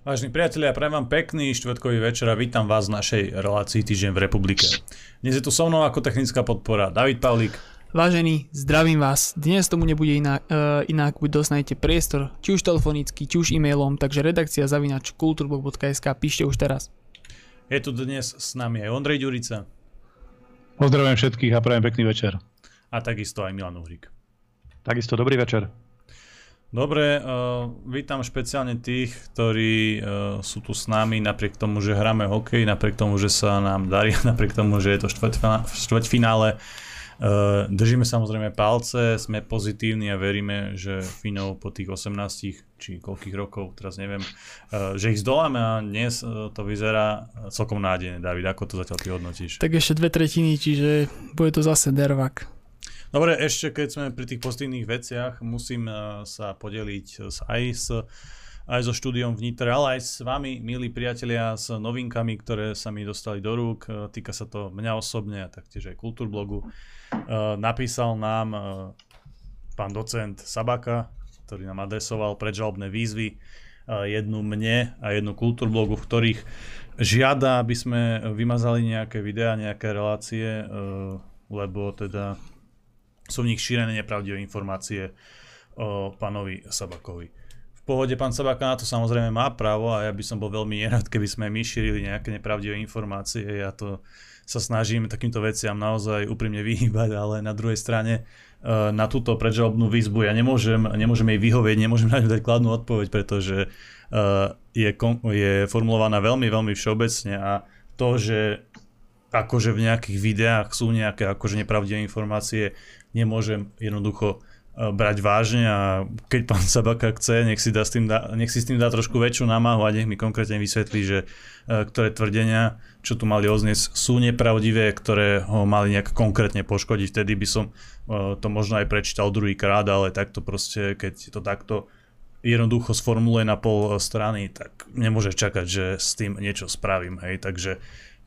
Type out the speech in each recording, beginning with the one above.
Vážení priatelia, prajem vám pekný štvrtkový večer a vítam vás v našej relácii Týždeň v republike. Dnes je tu so mnou ako technická podpora David Pavlík. Vážení, zdravím vás. Dnes tomu nebude inak, uh, inak buď dostanete priestor, či už telefonicky, či už e-mailom, takže redakcia zavinač kulturblog.sk píšte už teraz. Je tu dnes s nami aj Ondrej Ďurica. Pozdravujem všetkých a prajem pekný večer. A takisto aj Milan Uhrik. Takisto dobrý večer. Dobre, uh, vítam špeciálne tých, ktorí uh, sú tu s nami napriek tomu, že hráme hokej, napriek tomu, že sa nám darí, napriek tomu, že je to štvrťfinále. Uh, držíme samozrejme palce, sme pozitívni a veríme, že Finov po tých 18 či koľkých rokov, teraz neviem, uh, že ich zdoláme a dnes uh, to vyzerá celkom nádejne. David, ako to zatiaľ ty hodnotíš? Tak ešte dve tretiny, čiže bude to zase dervak. Dobre, ešte keď sme pri tých pozitívnych veciach, musím eh, sa podeliť aj s aj so štúdiom v Nitre, ale aj s vami, milí priatelia, s novinkami, ktoré sa mi dostali do rúk. Eh, týka sa to mňa osobne a taktiež aj Kultúrblogu. Eh, napísal nám pán docent Sabaka, ktorý nám adresoval predžalobné výzvy, jednu mne a jednu Kultúrblogu, v ktorých žiada, aby sme vymazali nejaké videá, nejaké relácie, lebo teda sú v nich šírené nepravdivé informácie o pánovi Sabakovi. V pohode pán Sabaka na to samozrejme má právo a ja by som bol veľmi nerad, keby sme my šírili nejaké nepravdivé informácie. Ja to sa snažím takýmto veciam naozaj úprimne vyhýbať, ale na druhej strane e, na túto predžalobnú výzbu ja nemôžem, nemôžem jej vyhovieť, nemôžem na ňu dať kladnú odpoveď, pretože e, je, je formulovaná veľmi, veľmi všeobecne a to, že akože v nejakých videách sú nejaké akože nepravdivé informácie, nemôžem jednoducho e, brať vážne a keď pán Sabaka chce, nech si, dá s tým dá, nech si s tým dá trošku väčšiu námahu a nech mi konkrétne vysvetlí, že e, ktoré tvrdenia, čo tu mali ozniesť, sú nepravdivé, ktoré ho mali nejak konkrétne poškodiť. Vtedy by som e, to možno aj prečítal druhýkrát, ale takto proste, keď to takto jednoducho sformuluje na pol strany, tak nemôže čakať, že s tým niečo spravím. Hej. Takže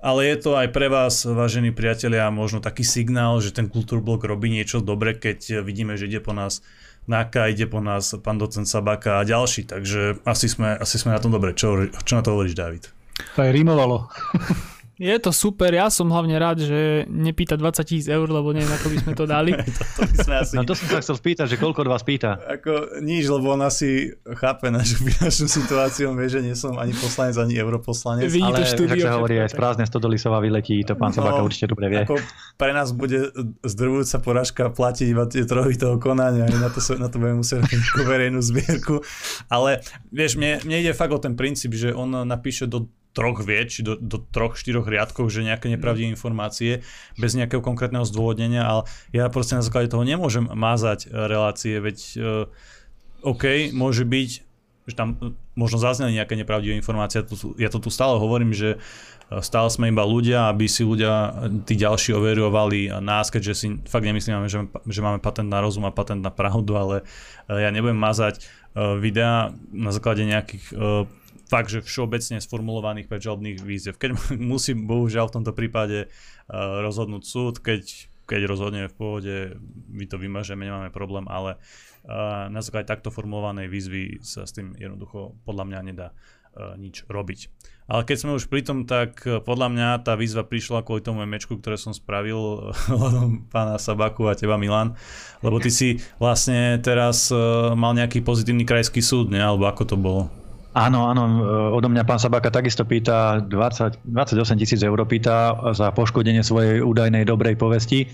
ale je to aj pre vás, vážení priatelia, možno taký signál, že ten kultúrblok robí niečo dobre, keď vidíme, že ide po nás Naka, ide po nás pán docent Sabaka a ďalší, takže asi sme, asi sme na tom dobre. Čo, čo na to hovoríš, David? To aj rímovalo. Je to super, ja som hlavne rád, že nepýta 20 tisíc eur, lebo neviem, ako by sme to dali. to, to by sme asi... No to som sa chcel spýtať, že koľko od vás pýta? Ako nič, lebo on asi chápe našu finančnú situáciu, on vie, že nie som ani poslanec, ani europoslanec. Vidí ale štúdio, sa hovorí, aj z prázdne stodolisová vyletí, to pán no, Sabaka určite dobre vie. Ako pre nás bude zdrvujúca porážka platiť iba tie trohy toho konania, na to, na to budeme musieť verejnú zbierku. Ale vieš, mne, mne ide fakt o ten princíp, že on napíše do troch vied, či do, do troch, štyroch riadkov, že nejaké nepravdivé mm. informácie bez nejakého konkrétneho zdôvodnenia, ale ja proste na základe toho nemôžem mázať e, relácie, veď uh, OK, môže byť, že tam e, možno zazneli nejaké nepravdivé informácie, ja to, ja to tu stále hovorím, že stále sme iba ľudia, aby si ľudia, tí ďalší overovali nás, keďže si fakt nemyslíme, že, že máme patent na rozum a patent na pravdu, ale ja nebudem mazať videá na základe nejakých fakt, že všeobecne sformulovaných predžalobných výziev. Keď musím bohužiaľ v tomto prípade uh, rozhodnúť súd, keď, keď rozhodneme v pohode, my to vymažeme, nemáme problém, ale uh, na základe takto formulovanej výzvy sa s tým jednoducho podľa mňa nedá uh, nič robiť. Ale keď sme už pri tom, tak podľa mňa tá výzva prišla kvôli tomu mečku, ktoré som spravil hľadom pána Sabaku a teba Milan, lebo ty si vlastne teraz mal nejaký pozitívny krajský súd, ne? alebo ako to bolo? Áno, áno, e, odo mňa pán Sabaka takisto pýta 20, 28 tisíc eur pýta za poškodenie svojej údajnej dobrej povesti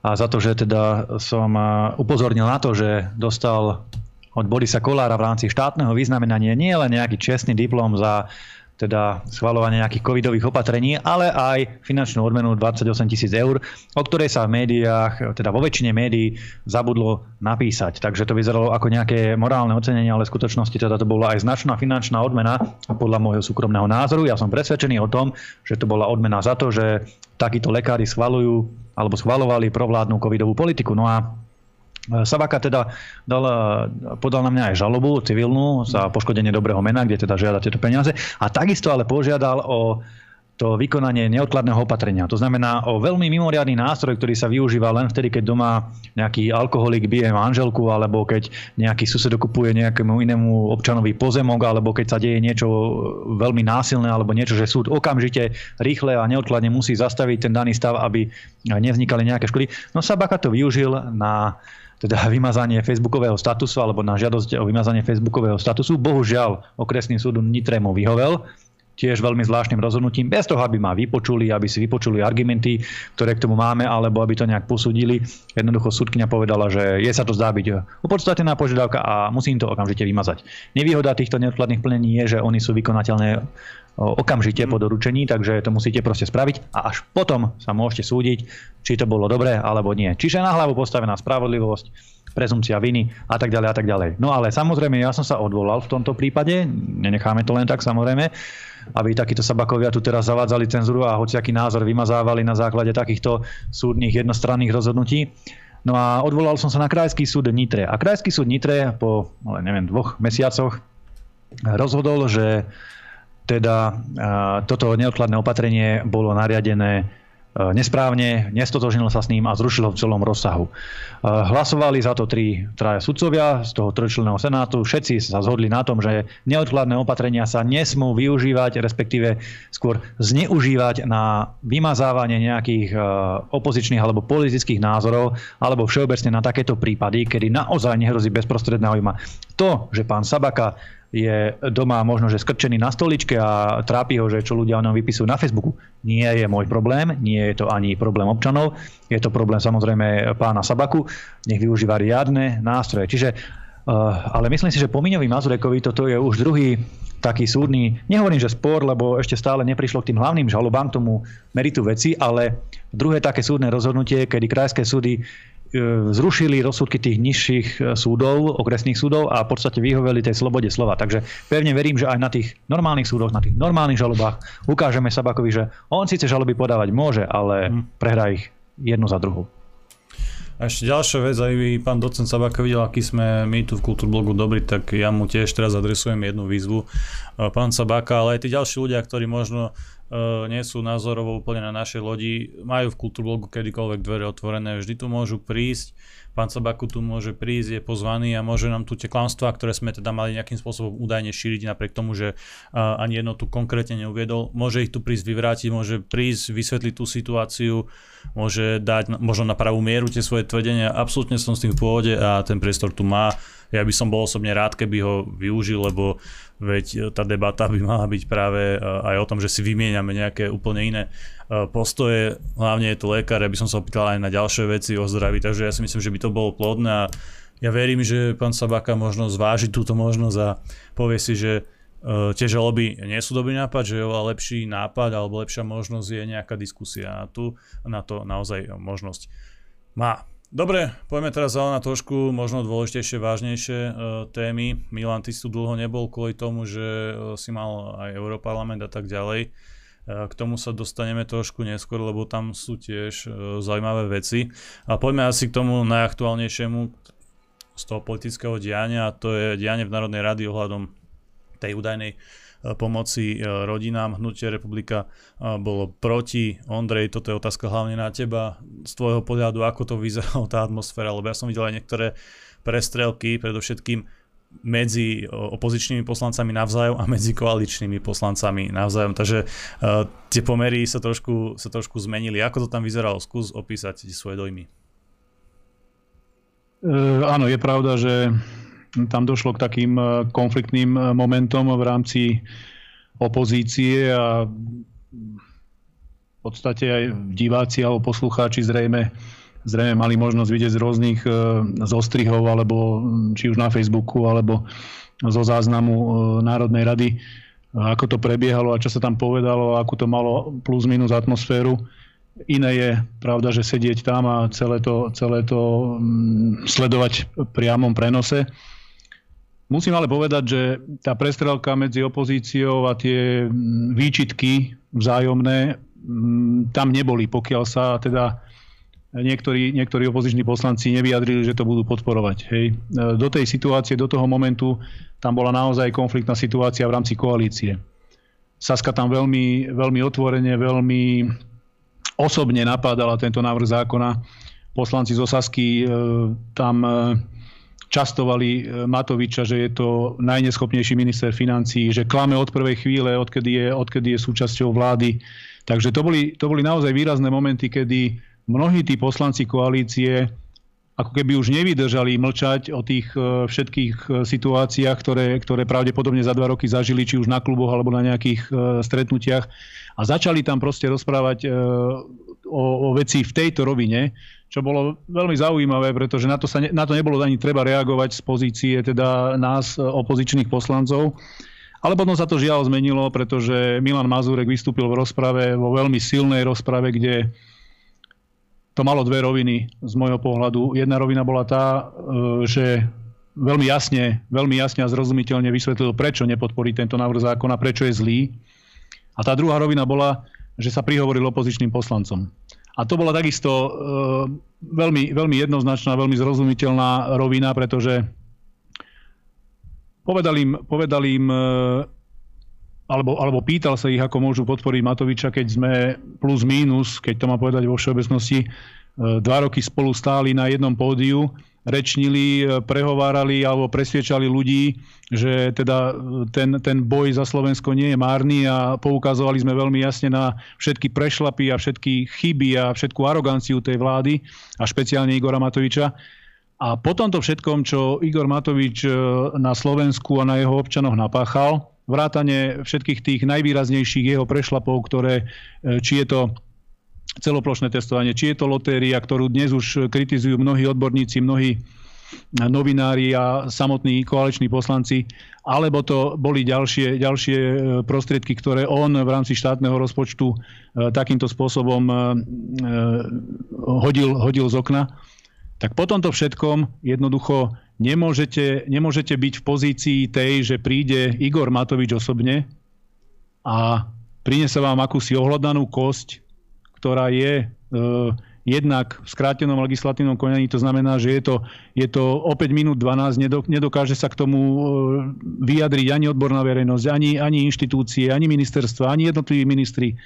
a za to, že teda som e, upozornil na to, že dostal od Borisa Kolára v rámci štátneho vyznamenania nie len nejaký čestný diplom za teda schvalovanie nejakých covidových opatrení, ale aj finančnú odmenu 28 tisíc eur, o ktorej sa v médiách, teda vo väčšine médií zabudlo napísať. Takže to vyzeralo ako nejaké morálne ocenenie, ale v skutočnosti teda to bola aj značná finančná odmena podľa môjho súkromného názoru. Ja som presvedčený o tom, že to bola odmena za to, že takíto lekári schvalujú alebo schvalovali provládnu covidovú politiku. No a Sabaka teda dal, podal na mňa aj žalobu civilnú za poškodenie dobrého mena, kde teda žiada tieto peniaze. A takisto ale požiadal o to vykonanie neodkladného opatrenia. To znamená o veľmi mimoriadný nástroj, ktorý sa využíva len vtedy, keď doma nejaký alkoholik bije manželku, alebo keď nejaký sused okupuje nejakému inému občanovi pozemok, alebo keď sa deje niečo veľmi násilné, alebo niečo, že súd okamžite, rýchle a neodkladne musí zastaviť ten daný stav, aby nevznikali nejaké škody. No Sabaka to využil na teda vymazanie facebookového statusu alebo na žiadosť o vymazanie facebookového statusu. Bohužiaľ, okresný súd Nitre mu vyhovel tiež veľmi zvláštnym rozhodnutím, bez toho, aby ma vypočuli, aby si vypočuli argumenty, ktoré k tomu máme, alebo aby to nejak posúdili. Jednoducho súdkňa povedala, že je sa to zdá byť opodstatnená požiadavka a musím to okamžite vymazať. Nevýhoda týchto neodkladných plnení je, že oni sú vykonateľné okamžite po doručení, takže to musíte proste spraviť a až potom sa môžete súdiť, či to bolo dobré alebo nie. Čiže na hlavu postavená spravodlivosť, prezumcia viny a tak ďalej a tak ďalej. No ale samozrejme ja som sa odvolal v tomto prípade, nenecháme to len tak samozrejme aby takíto sabakovia tu teraz zavádzali cenzuru a hociaký názor vymazávali na základe takýchto súdnych jednostranných rozhodnutí. No a odvolal som sa na Krajský súd Nitre. A Krajský súd Nitre po, neviem, dvoch mesiacoch rozhodol, že teda toto neodkladné opatrenie bolo nariadené E, nesprávne, nestotožnil sa s ním a zrušil ho v celom rozsahu. E, hlasovali za to tri traja sudcovia z toho trojčlenného senátu. Všetci sa zhodli na tom, že neodkladné opatrenia sa nesmú využívať, respektíve skôr zneužívať na vymazávanie nejakých e, opozičných alebo politických názorov, alebo všeobecne na takéto prípady, kedy naozaj nehrozí bezprostredná ujma. To, že pán Sabaka je doma možno, že skrčený na stoličke a trápi ho, že čo ľudia o ňom vypisujú na Facebooku. Nie je môj problém, nie je to ani problém občanov, je to problém samozrejme pána Sabaku, nech využíva riadne nástroje. Čiže, eh, ale myslím si, že po Miňovi Mazurekovi toto je už druhý taký súdny, nehovorím, že spor, lebo ešte stále neprišlo k tým hlavným žalobám, tomu meritu veci, ale druhé také súdne rozhodnutie, kedy krajské súdy zrušili rozsudky tých nižších e, súdov, okresných súdov a v podstate vyhoveli tej slobode slova. Takže pevne verím, že aj na tých normálnych súdoch, na tých normálnych žalobách ukážeme Sabakovi, že on síce žaloby podávať môže, ale hm. prehrá ich jednu za druhou. A ešte ďalšia vec, aj vy, pán docent Sabaka videl, aký sme my tu v Kultúrblogu dobrí, tak ja mu tiež teraz adresujem jednu výzvu. E, pán Sabaka, ale aj tí ďalší ľudia, ktorí možno nie sú názorovo úplne na našej lodi, majú v Kultúrblogu kedykoľvek dvere otvorené, vždy tu môžu prísť, pán Sabaku tu môže prísť, je pozvaný a môže nám tu tie klamstvá, ktoré sme teda mali nejakým spôsobom údajne šíriť, napriek tomu, že uh, ani jedno tu konkrétne neuviedol, môže ich tu prísť vyvrátiť, môže prísť vysvetliť tú situáciu, môže dať možno na pravú mieru tie svoje tvrdenia, absolútne som s tým v pôvode a ten priestor tu má. Ja by som bol osobne rád, keby ho využil, lebo veď e, tá debata by mala byť práve e, aj o tom, že si vymieňame nejaké úplne iné e, postoje, hlavne je to lekár, ja by som sa opýtal aj na ďalšie veci o zdraví, takže ja si myslím, že by to bolo plodné a ja verím, že pán Sabaka možno zváži túto možnosť a povie si, že tie žaloby nie sú dobrý nápad, že oveľa lepší nápad alebo lepšia možnosť je nejaká diskusia a tu na to naozaj možnosť má. Dobre, poďme teraz ale na trošku možno dôležitejšie, vážnejšie uh, témy. Milan, ty si tu dlho nebol kvôli tomu, že uh, si mal aj Europarlament a tak ďalej. Uh, k tomu sa dostaneme trošku neskôr, lebo tam sú tiež uh, zaujímavé veci. A poďme asi k tomu najaktuálnejšiemu z toho politického diania a to je dianie v Národnej rady ohľadom tej údajnej E, pomoci e, rodinám. Hnutie republika e, bolo proti. Ondrej, toto je otázka hlavne na teba. Z tvojho pohľadu, ako to vyzerala tá atmosféra, lebo ja som videl aj niektoré prestrelky, predovšetkým medzi opozičnými poslancami navzájom a medzi koaličnými poslancami navzájom. Takže uh, tie pomery sa trošku, sa trošku zmenili. Ako to tam vyzeralo? Skús opísať svoje dojmy. Uh, áno, je pravda, že tam došlo k takým e, konfliktným e, momentom v rámci opozície a v podstate aj diváci alebo poslucháči zrejme, zrejme mali možnosť vidieť z rôznych e, zostrihov alebo či už na Facebooku alebo zo záznamu Národnej rady, ako to prebiehalo a čo sa tam povedalo, ako to malo plus minus atmosféru. Iné je pravda, že sedieť tam a celé to, celé to sledovať v priamom prenose. Musím ale povedať, že tá prestrelka medzi opozíciou a tie mm, výčitky vzájomné mm, tam neboli, pokiaľ sa teda niektorí, niektorí opoziční poslanci nevyjadrili, že to budú podporovať. Hej. Do tej situácie, do toho momentu tam bola naozaj konfliktná situácia v rámci koalície. Saska tam veľmi, veľmi otvorene, veľmi osobne napádala tento návrh zákona. Poslanci z Osasky e, tam e, častovali e, Matoviča, že je to najneschopnejší minister financí, že klame od prvej chvíle, odkedy je, odkedy je súčasťou vlády. Takže to boli, to boli naozaj výrazné momenty, kedy mnohí tí poslanci koalície ako keby už nevydržali mlčať o tých všetkých situáciách, ktoré, ktoré pravdepodobne za dva roky zažili, či už na kluboch alebo na nejakých stretnutiach a začali tam proste rozprávať e, o, o veci v tejto rovine, čo bolo veľmi zaujímavé, pretože na to, sa ne, na to nebolo ani treba reagovať z pozície teda nás, e, opozičných poslancov. Ale potom sa to žiaľ zmenilo, pretože Milan Mazurek vystúpil v rozprave, vo veľmi silnej rozprave, kde to malo dve roviny z môjho pohľadu. Jedna rovina bola tá, e, že veľmi jasne, veľmi jasne a zrozumiteľne vysvetlil, prečo nepodporí tento návrh zákona, prečo je zlý. A tá druhá rovina bola, že sa prihovoril opozičným poslancom. A to bola takisto e, veľmi, veľmi jednoznačná, veľmi zrozumiteľná rovina, pretože povedal im, povedal im e, alebo, alebo pýtal sa ich, ako môžu podporiť Matoviča, keď sme plus mínus, keď to má povedať vo všeobecnosti, e, dva roky spolu stáli na jednom pódiu rečnili, e, prehovárali alebo presviečali ľudí, že teda e, ten, ten boj za Slovensko nie je márny a poukazovali sme veľmi jasne na všetky prešlapy a všetky chyby a všetku aroganciu tej vlády a špeciálne Igora Matoviča. A po tomto všetkom, čo Igor Matovič na Slovensku a na jeho občanoch napáchal, vrátane všetkých tých najvýraznejších jeho prešlapov, ktoré, či je to celoplošné testovanie, či je to lotéria, ktorú dnes už kritizujú mnohí odborníci, mnohí novinári a samotní koaliční poslanci, alebo to boli ďalšie, ďalšie e, prostriedky, ktoré on v rámci štátneho rozpočtu e, takýmto spôsobom e, hodil, hodil z okna. Tak po tomto všetkom jednoducho nemôžete, nemôžete byť v pozícii tej, že príde Igor Matovič osobne a prinese vám akúsi ohľadanú kosť ktorá je e, jednak v skrátenom legislatívnom konaní, to znamená, že je to, je to o 5 minút 12, nedokáže sa k tomu e, vyjadriť ani odborná verejnosť, ani, ani inštitúcie, ani ministerstva, ani jednotliví ministri.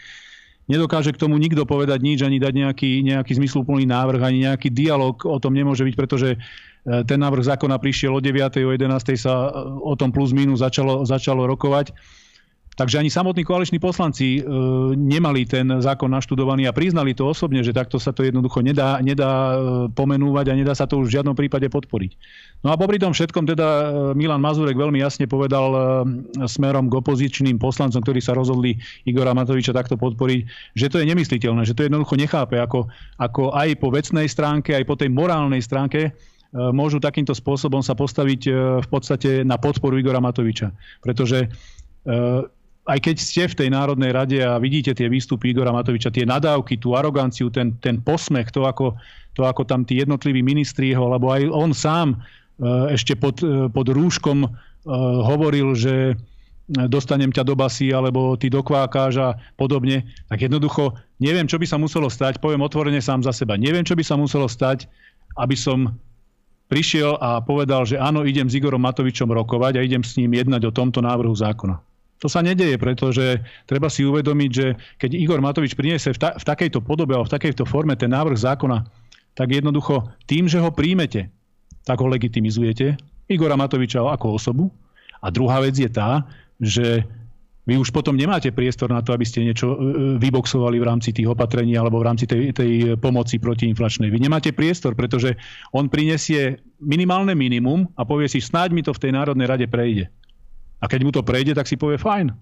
Nedokáže k tomu nikto povedať nič, ani dať nejaký, nejaký zmysluplný návrh, ani nejaký dialog o tom nemôže byť, pretože ten návrh zákona prišiel o 9. o 11. sa o tom plus minus začalo, začalo rokovať Takže ani samotní koaliční poslanci e, nemali ten zákon naštudovaný a priznali to osobne, že takto sa to jednoducho nedá, nedá e, pomenúvať a nedá sa to už v žiadnom prípade podporiť. No a popri tom všetkom teda e, Milan Mazurek veľmi jasne povedal e, smerom k opozičným poslancom, ktorí sa rozhodli Igora Matoviča takto podporiť, že to je nemysliteľné, že to jednoducho nechápe, ako, ako aj po vecnej stránke, aj po tej morálnej stránke e, môžu takýmto spôsobom sa postaviť e, v podstate na podporu Igora Matoviča. Pretože aj keď ste v tej Národnej rade a vidíte tie výstupy Igora Matoviča, tie nadávky, tú aroganciu, ten, ten posmech, to ako, to ako tam tí jednotliví ministri jeho, lebo aj on sám e, ešte pod, e, pod rúškom e, hovoril, že dostanem ťa do basy, alebo ty dokvákáš a podobne, tak jednoducho neviem, čo by sa muselo stať, poviem otvorene sám za seba, neviem, čo by sa muselo stať, aby som prišiel a povedal, že áno, idem s Igorom Matovičom rokovať a idem s ním jednať o tomto návrhu zákona. To sa nedeje, pretože treba si uvedomiť, že keď Igor Matovič priniesie v, ta, v takejto podobe alebo v takejto forme ten návrh zákona, tak jednoducho tým, že ho príjmete, tak ho legitimizujete Igora Matoviča ako osobu. A druhá vec je tá, že vy už potom nemáte priestor na to, aby ste niečo e, e, vyboxovali v rámci tých opatrení alebo v rámci tej, tej pomoci protiinflačnej. Vy nemáte priestor, pretože on prinesie minimálne minimum a povie si, snáď mi to v tej Národnej rade prejde. A keď mu to prejde, tak si povie fajn.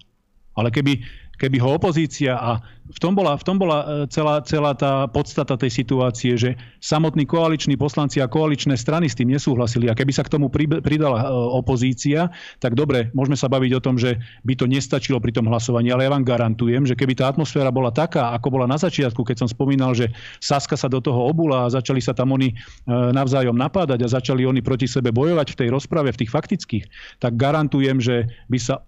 Ale keby, keby ho opozícia, a v tom bola, v tom bola e, celá, celá tá podstata tej situácie, že samotní koaliční poslanci a koaličné strany s tým nesúhlasili. A keby sa k tomu pridala e, opozícia, tak dobre, môžeme sa baviť o tom, že by to nestačilo pri tom hlasovaní, ale ja vám garantujem, že keby tá atmosféra bola taká, ako bola na začiatku, keď som spomínal, že Saska sa do toho obula a začali sa tam oni e, navzájom napádať a začali oni proti sebe bojovať v tej rozprave, v tých faktických, tak garantujem, že by sa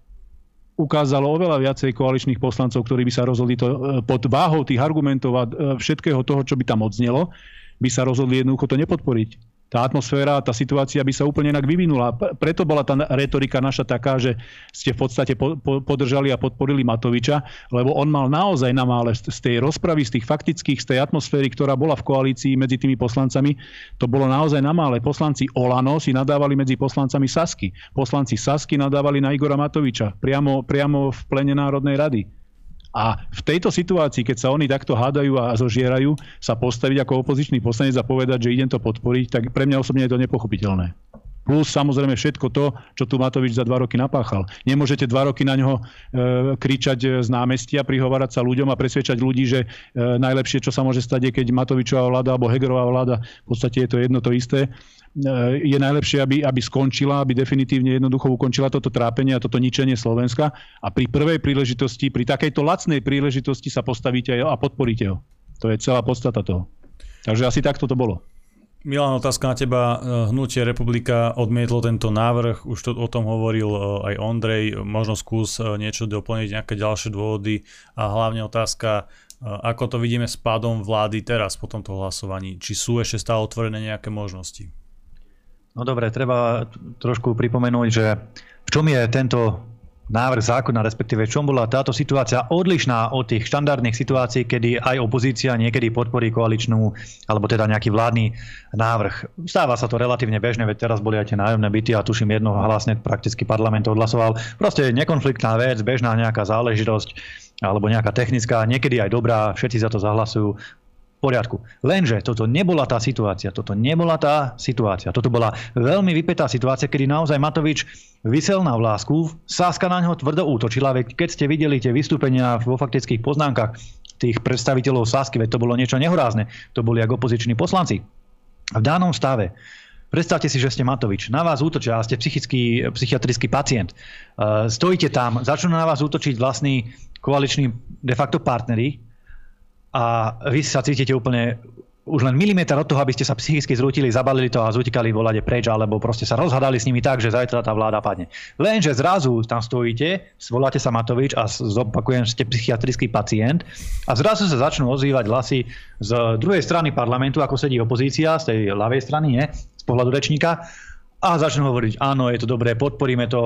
ukázalo oveľa viacej koaličných poslancov, ktorí by sa rozhodli to e, pod váhou tých argumentov a e, všetkého toho, čo by tam odznelo, by sa rozhodli jednoducho to nepodporiť. Tá atmosféra, tá situácia by sa úplne inak vyvinula. Preto bola tá retorika naša taká, že ste v podstate po, po, podržali a podporili Matoviča, lebo on mal naozaj na mále z tej rozpravy, z tých faktických, z tej atmosféry, ktorá bola v koalícii medzi tými poslancami, to bolo naozaj na mále. Poslanci Olano si nadávali medzi poslancami Sasky. Poslanci Sasky nadávali na Igora Matoviča priamo, priamo v plene Národnej rady. A v tejto situácii, keď sa oni takto hádajú a zožierajú, sa postaviť ako opozičný poslanec a povedať, že idem to podporiť, tak pre mňa osobne je to nepochopiteľné. Plus samozrejme všetko to, čo tu Matovič za dva roky napáchal. Nemôžete dva roky na ňoho e, kričať z námestia, prihovárať sa ľuďom a presvedčať ľudí, že e, najlepšie, čo sa môže stať, je keď Matovičová vláda alebo Hegerová vláda, v podstate je to jedno to isté, je najlepšie, aby, aby skončila, aby definitívne jednoducho ukončila toto trápenie a toto ničenie Slovenska a pri prvej príležitosti, pri takejto lacnej príležitosti sa postavíte a podporíte ho. To je celá podstata toho. Takže asi takto to bolo. Milan, otázka na teba. E, Hnutie Republika odmietlo tento návrh, už to o tom hovoril e, aj Ondrej, možno skús niečo doplniť, nejaké ďalšie dôvody a hlavne otázka, ako to vidíme s pádom vlády teraz po tomto hlasovaní. Či sú ešte stále otvorené nejaké možnosti? No dobre, treba trošku pripomenúť, že v čom je tento návrh zákona, respektíve v čom bola táto situácia odlišná od tých štandardných situácií, kedy aj opozícia niekedy podporí koaličnú alebo teda nejaký vládny návrh. Stáva sa to relatívne bežne, veď teraz boli aj tie nájomné byty a tuším jednohlasne prakticky parlament odhlasoval. Proste nekonfliktná vec, bežná nejaká záležitosť alebo nejaká technická, niekedy aj dobrá, všetci za to zahlasujú poriadku. Lenže toto nebola tá situácia. Toto nebola tá situácia. Toto bola veľmi vypetá situácia, kedy naozaj Matovič vysel na vlásku. Sáska na ňo tvrdo útočila. Veď keď ste videli tie vystúpenia vo faktických poznámkach tých predstaviteľov Sásky, veď to bolo niečo nehorázne. To boli ako opoziční poslanci. V danom stave Predstavte si, že ste Matovič. Na vás útočia a ste psychický, psychiatrický pacient. Stojíte tam, začnú na vás útočiť vlastní koaliční de facto partnery, a vy sa cítite úplne už len milimeter od toho, aby ste sa psychicky zrútili, zabalili to a zutikali volade preč, alebo proste sa rozhadali s nimi tak, že zajtra tá vláda padne. Lenže zrazu tam stojíte, voláte sa Matovič a zopakujem, ste psychiatrický pacient a zrazu sa začnú ozývať hlasy z druhej strany parlamentu, ako sedí opozícia, z tej ľavej strany, nie? z pohľadu rečníka a začnú hovoriť, áno, je to dobré, podporíme to,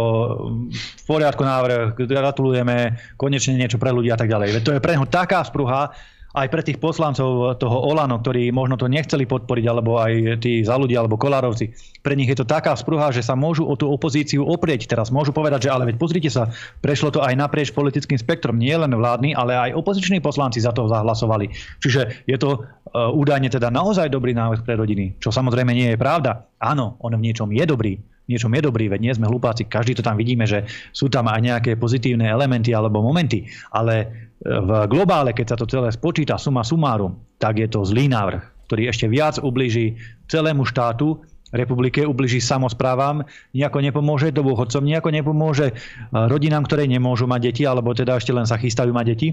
v poriadku návrh, gratulujeme, konečne niečo pre ľudí a tak ďalej. To je pre neho taká spruha, aj pre tých poslancov toho Olano, ktorí možno to nechceli podporiť, alebo aj tí za ľudia, alebo kolárovci. Pre nich je to taká sprúha, že sa môžu o tú opozíciu oprieť. Teraz môžu povedať, že ale veď pozrite sa, prešlo to aj naprieč politickým spektrom, nie len vládny, ale aj opoziční poslanci za to zahlasovali. Čiže je to uh, údajne teda naozaj dobrý návrh pre rodiny, čo samozrejme nie je pravda. Áno, on v niečom je dobrý, niečom je dobrý, veď nie sme hlupáci, každý to tam vidíme, že sú tam aj nejaké pozitívne elementy alebo momenty, ale v globále, keď sa to celé spočíta suma sumárum, tak je to zlý návrh, ktorý ešte viac ubliží celému štátu, republike, ubliží samozprávam, nejako nepomôže dôchodcom, nejako nepomôže rodinám, ktoré nemôžu mať deti, alebo teda ešte len sa chystajú mať deti.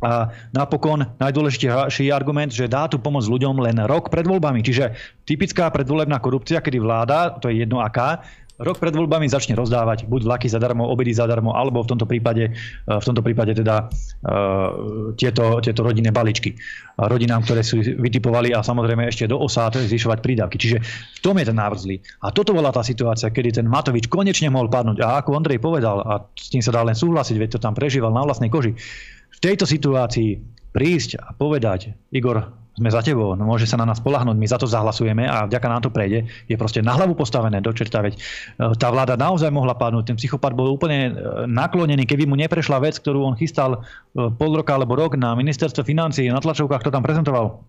A napokon najdôležitejší argument, že dá tu pomoc ľuďom len rok pred voľbami. Čiže typická predvolebná korupcia, kedy vláda, to je jedno aká, rok pred voľbami začne rozdávať buď vlaky zadarmo, obedy zadarmo, alebo v tomto prípade, e, v tomto prípade teda uh, tieto, tieto rodinné baličky rodinám, ktoré sú vytipovali a samozrejme ešte do osád zvyšovať prídavky. Čiže v tom je ten návrh zlý. A toto bola tá situácia, kedy ten Matovič konečne mohol padnúť. A ako Ondrej povedal, a s tým sa dá len súhlasiť, veď to tam prežíval na vlastnej koži, v tejto situácii prísť a povedať, Igor, sme za tebou, no môže sa na nás polahnuť, my za to zahlasujeme a vďaka nám to prejde, je proste na hlavu postavené do čerta, veď e, tá vláda naozaj mohla padnúť, ten psychopat bol úplne e, naklonený, keby mu neprešla vec, ktorú on chystal e, pol roka alebo rok na ministerstvo financií, na tlačovkách to tam prezentoval,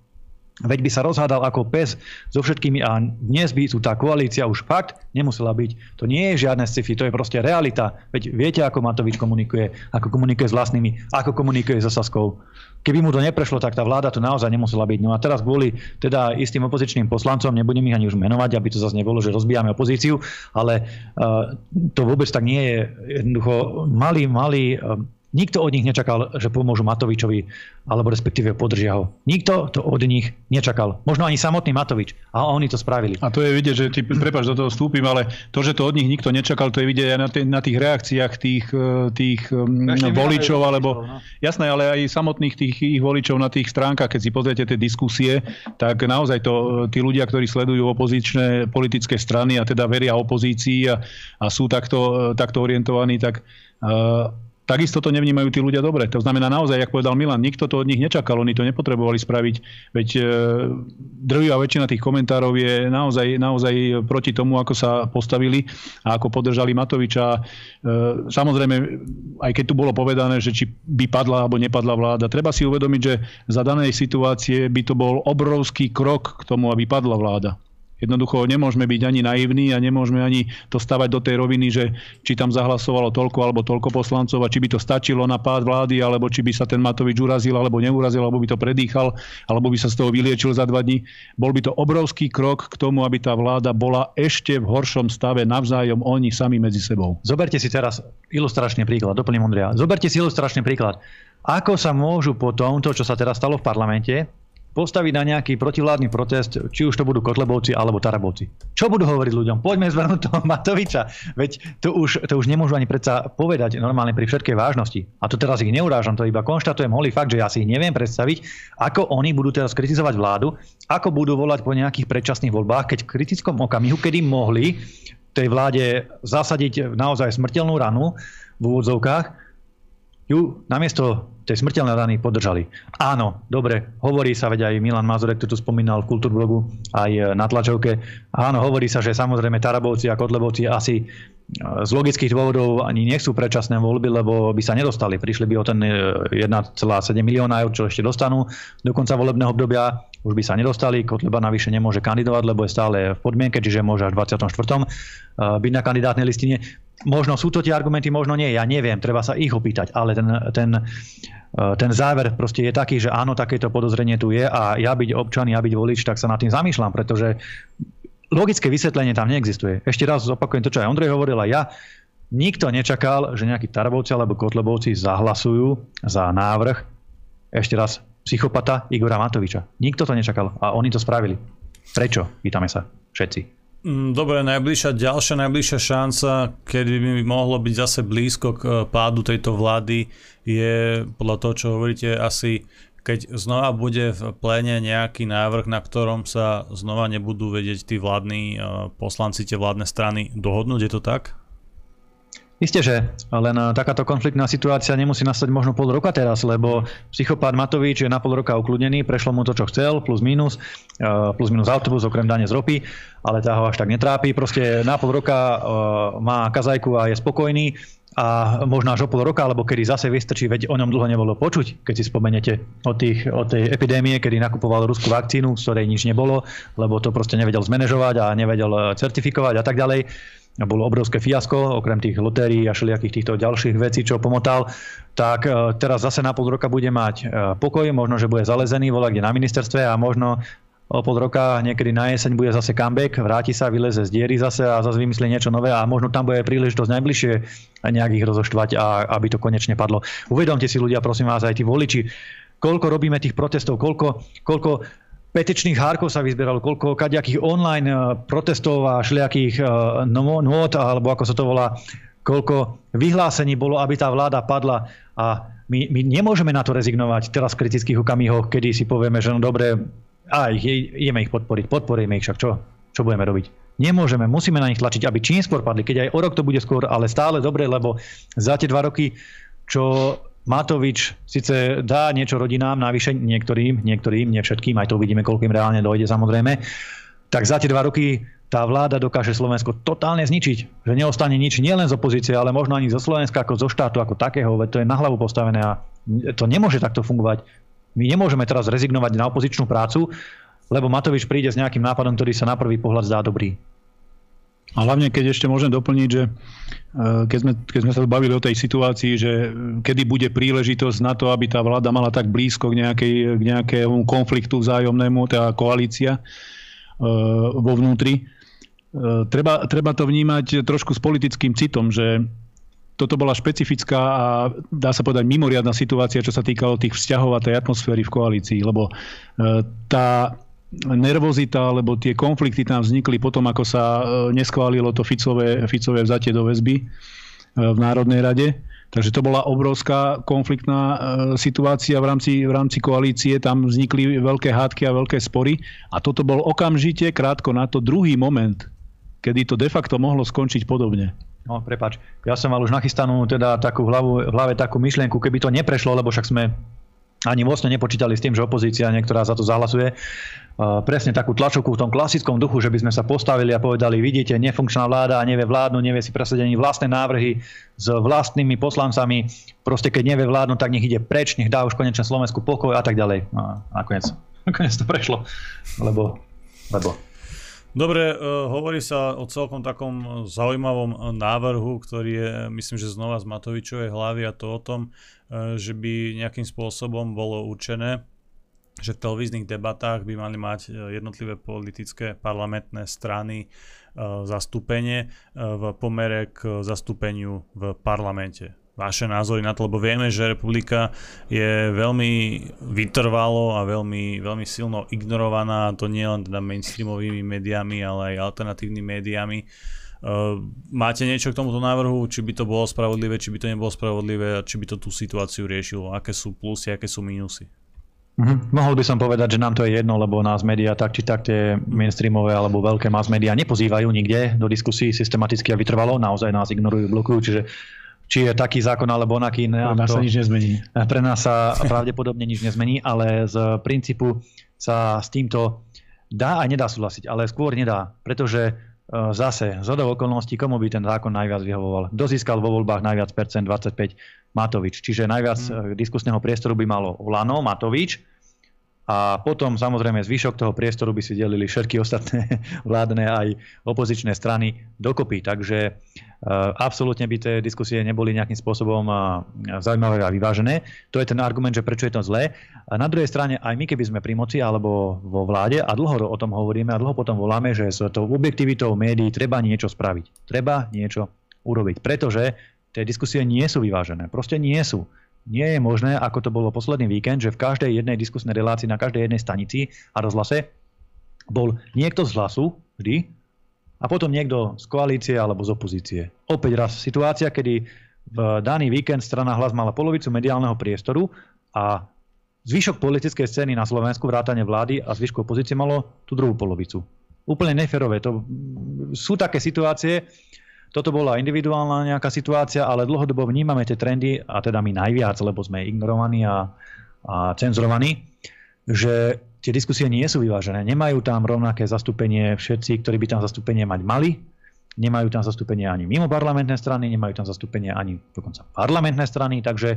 Veď by sa rozhádal ako pes so všetkými a dnes by tu tá koalícia už fakt nemusela byť. To nie je žiadne sci-fi, to je proste realita. Veď viete, ako Matovič komunikuje, ako komunikuje s vlastnými, ako komunikuje so Saskou. Keby mu to neprešlo, tak tá vláda tu naozaj nemusela byť. No a teraz kvôli teda istým opozičným poslancom, nebudem ich ani už menovať, aby to zase nebolo, že rozbijame opozíciu, ale uh, to vôbec tak nie je. Jednoducho malý, malý uh, Nikto od nich nečakal, že pomôžu Matovičovi, alebo respektíve podržia ho. Nikto to od nich nečakal. Možno ani samotný Matovič. A oni to spravili. A to je vidieť, že ty, prepáč, do toho vstúpim, ale to, že to od nich nikto nečakal, to je vidieť aj na, t- na tých reakciách tých, e, tých um, voličov, alebo no. jasné, ale aj samotných tých ich voličov na tých stránkach, keď si pozriete tie diskusie, tak naozaj to tí ľudia, ktorí sledujú opozičné politické strany a teda veria opozícii a, a sú takto, takto orientovaní, tak uh, takisto to nevnímajú tí ľudia dobre. To znamená naozaj, ako povedal Milan, nikto to od nich nečakal, oni to nepotrebovali spraviť, veď e, drvivá väčšina tých komentárov je naozaj, naozaj proti tomu, ako sa postavili a ako podržali Matoviča. E, samozrejme, aj keď tu bolo povedané, že či by padla alebo nepadla vláda, treba si uvedomiť, že za danej situácie by to bol obrovský krok k tomu, aby padla vláda. Jednoducho nemôžeme byť ani naivní a nemôžeme ani to stavať do tej roviny, že či tam zahlasovalo toľko alebo toľko poslancov a či by to stačilo na pád vlády, alebo či by sa ten Matovič urazil alebo neurazil, alebo by to predýchal, alebo by sa z toho vyliečil za dva dní. Bol by to obrovský krok k tomu, aby tá vláda bola ešte v horšom stave navzájom oni sami medzi sebou. Zoberte si teraz ilustračný príklad, doplním Ondria. Zoberte si ilustračný príklad. Ako sa môžu po tomto, čo sa teraz stalo v parlamente, postaviť na nejaký protivládny protest, či už to budú Kotlebovci alebo Tarabovci. Čo budú hovoriť ľuďom? Poďme zvrhnúť toho Matoviča. Veď to už, to už nemôžu ani predsa povedať normálne pri všetkej vážnosti. A to teraz ich neurážam, to iba konštatujem holý fakt, že ja si ich neviem predstaviť, ako oni budú teraz kritizovať vládu, ako budú volať po nejakých predčasných voľbách, keď v kritickom okamihu, kedy mohli tej vláde zasadiť naozaj smrteľnú ranu v úvodzovkách, ju namiesto tej smrteľnej rany podržali. Áno, dobre, hovorí sa, veď aj Milan Mazurek to tu spomínal v Kultúrblogu, aj na tlačovke. Áno, hovorí sa, že samozrejme Tarabovci a Kotlebovci asi z logických dôvodov ani nechcú predčasné voľby, lebo by sa nedostali. Prišli by o ten 1,7 e, milióna eur, čo ešte dostanú do konca volebného obdobia. Už by sa nedostali. Kotleba navyše nemôže kandidovať, lebo je stále v podmienke, čiže môže až v 24. E, byť na kandidátnej listine. Možno sú to tie argumenty, možno nie, ja neviem, treba sa ich opýtať, ale ten, ten, eh, ten záver proste je taký, že áno, takéto podozrenie tu je a ja byť občan, ja byť volič, tak sa nad tým zamýšľam, pretože logické vysvetlenie tam neexistuje. Ešte raz zopakujem to, čo aj Ondrej hovoril a ja. Nikto nečakal, že nejakí Tarbovci alebo Kotlebovci zahlasujú za návrh, ešte raz, psychopata Igora Matoviča. Nikto to nečakal a oni to spravili. Prečo? Pýtame sa všetci. Mm, dobre, najbližšia, ďalšia najbližšia šanca, kedy by mohlo byť zase blízko k e, pádu tejto vlády, je podľa toho, čo hovoríte, asi keď znova bude v pléne nejaký návrh, na ktorom sa znova nebudú vedieť tí vládni e, poslanci, tie vládne strany dohodnúť, je to tak? Isté, že len takáto konfliktná situácia nemusí nastať možno pol roka teraz, lebo psychopát Matovič je na pol roka ukludnený, prešlo mu to, čo chcel, plus minus, eh, plus minus autobus, okrem dane z ropy, ale tá ho až tak netrápi. Proste na pol roka eh, má kazajku a je spokojný a možno až o pol roka, alebo kedy zase vystrčí, veď o ňom dlho nebolo počuť, keď si spomenete o, tých, o tej epidémie, kedy nakupoval ruskú vakcínu, z ktorej nič nebolo, lebo to proste nevedel zmanéžovať a nevedel certifikovať a tak ďalej bolo obrovské fiasko, okrem tých lotérií a všelijakých týchto ďalších vecí, čo pomotal, tak e, teraz zase na pol roka bude mať e, pokoj, možno, že bude zalezený, volá kde na ministerstve a možno o pol roka, niekedy na jeseň bude zase comeback, vráti sa, vyleze z diery zase a zase vymyslí niečo nové a možno tam bude príležitosť najbližšie nejak ich rozoštvať a aby to konečne padlo. Uvedomte si ľudia, prosím vás, aj tí voliči, koľko robíme tých protestov, koľko, koľko petičných hárkov sa vyzbieralo, koľko kaďakých online eh, protestov a šliakých eh, nôd, alebo ako sa to volá, koľko vyhlásení bolo, aby tá vláda padla a my, my nemôžeme na to rezignovať teraz v kritických okamihoch, kedy si povieme, že no dobre, a ideme ich podporiť, podporíme ich však, čo? Čo budeme robiť? Nemôžeme, musíme na nich tlačiť, aby čím skôr padli, keď aj o rok to bude skôr, ale stále dobre, lebo za tie dva roky, čo Matovič síce dá niečo rodinám, navyše niektorým, niektorým, nie všetkým, aj to uvidíme, koľko im reálne dojde samozrejme, tak za tie dva roky tá vláda dokáže Slovensko totálne zničiť. Že neostane nič nielen z opozície, ale možno ani zo Slovenska, ako zo štátu, ako takého, veď to je na hlavu postavené a to nemôže takto fungovať. My nemôžeme teraz rezignovať na opozičnú prácu, lebo Matovič príde s nejakým nápadom, ktorý sa na prvý pohľad zdá dobrý. A hlavne, keď ešte môžem doplniť, že keď sme, keď sme sa bavili o tej situácii, že kedy bude príležitosť na to, aby tá vláda mala tak blízko k, nejakej, k nejakému konfliktu vzájomnému, tá koalícia e, vo vnútri, treba, treba to vnímať trošku s politickým citom, že toto bola špecifická a dá sa povedať mimoriadná situácia, čo sa týkalo tých vzťahov a tej atmosféry v koalícii, lebo tá nervozita, alebo tie konflikty tam vznikli potom, ako sa e, neschválilo to Ficové, Ficové vzatie do väzby v Národnej rade. Takže to bola obrovská konfliktná situácia v rámci, v rámci koalície. Tam vznikli veľké hádky a veľké spory. A toto bol okamžite, krátko na to, druhý moment, kedy to de facto mohlo skončiť podobne. No, prepač. Ja som mal už nachystanú teda takú hlavu, v hlave takú myšlienku, keby to neprešlo, lebo však sme ani vlastne nepočítali s tým, že opozícia niektorá za to zahlasuje. Uh, presne takú tlačovku v tom klasickom duchu, že by sme sa postavili a povedali, vidíte, nefunkčná vláda nevie vládnuť, nevie si presadení vlastné návrhy s vlastnými poslancami. Proste keď nevie vládnuť, tak nech ide preč, nech dá už konečne Slovensku pokoj a tak ďalej. No, nakoniec, nakoniec to prešlo, lebo, lebo Dobre, uh, hovorí sa o celkom takom zaujímavom návrhu, ktorý je, myslím, že znova z Matovičovej hlavy a to o tom, uh, že by nejakým spôsobom bolo určené, že v televíznych debatách by mali mať e, jednotlivé politické parlamentné strany zastúpenie v pomere k zastúpeniu v parlamente vaše názory na to, lebo vieme, že republika je veľmi vytrvalo a veľmi, veľmi silno ignorovaná, to nie len teda mainstreamovými médiami, ale aj alternatívnymi médiami. Uh, máte niečo k tomuto návrhu, či by to bolo spravodlivé, či by to nebolo spravodlivé a či by to tú situáciu riešilo? Aké sú plusy, aké sú mínusy? Mm-hmm. Mohol by som povedať, že nám to je jedno, lebo nás médiá tak či tak tie mainstreamové alebo veľké mass médiá nepozývajú nikde do diskusí systematicky a vytrvalo, naozaj nás ignorujú, blokujú, čiže či je taký zákon alebo onaký. Pre nás to, sa nič nezmení. Pre nás sa pravdepodobne nič nezmení, ale z princípu sa s týmto dá a nedá súhlasiť, ale skôr nedá, pretože e, zase z okolností, komu by ten zákon najviac vyhovoval. Kto získal vo voľbách najviac percent, 25, Matovič. Čiže najviac hmm. diskusného priestoru by malo Lano, Matovič, a potom samozrejme zvyšok toho priestoru by si delili všetky ostatné vládne aj opozičné strany dokopy. Takže e, absolútne by tie diskusie neboli nejakým spôsobom e, zaujímavé a vyvážené. To je ten argument, že prečo je to zlé. A na druhej strane aj my, keby sme pri moci alebo vo vláde a dlho o tom hovoríme a dlho potom voláme, že s tou objektivitou médií treba niečo spraviť. Treba niečo urobiť. Pretože tie diskusie nie sú vyvážené. Proste nie sú nie je možné, ako to bolo posledný víkend, že v každej jednej diskusnej relácii na každej jednej stanici a rozhlase bol niekto z hlasu, vždy, a potom niekto z koalície alebo z opozície. Opäť raz situácia, kedy v daný víkend strana hlas mala polovicu mediálneho priestoru a zvyšok politickej scény na Slovensku, vrátane vlády a zvyšku opozície malo tú druhú polovicu. Úplne neferové. To sú také situácie, toto bola individuálna nejaká situácia, ale dlhodobo vnímame tie trendy, a teda my najviac, lebo sme ignorovaní a, a cenzurovaní, že tie diskusie nie sú vyvážené. Nemajú tam rovnaké zastúpenie všetci, ktorí by tam zastúpenie mať mali. Nemajú tam zastúpenie ani mimo parlamentné strany, nemajú tam zastúpenie ani dokonca parlamentné strany, takže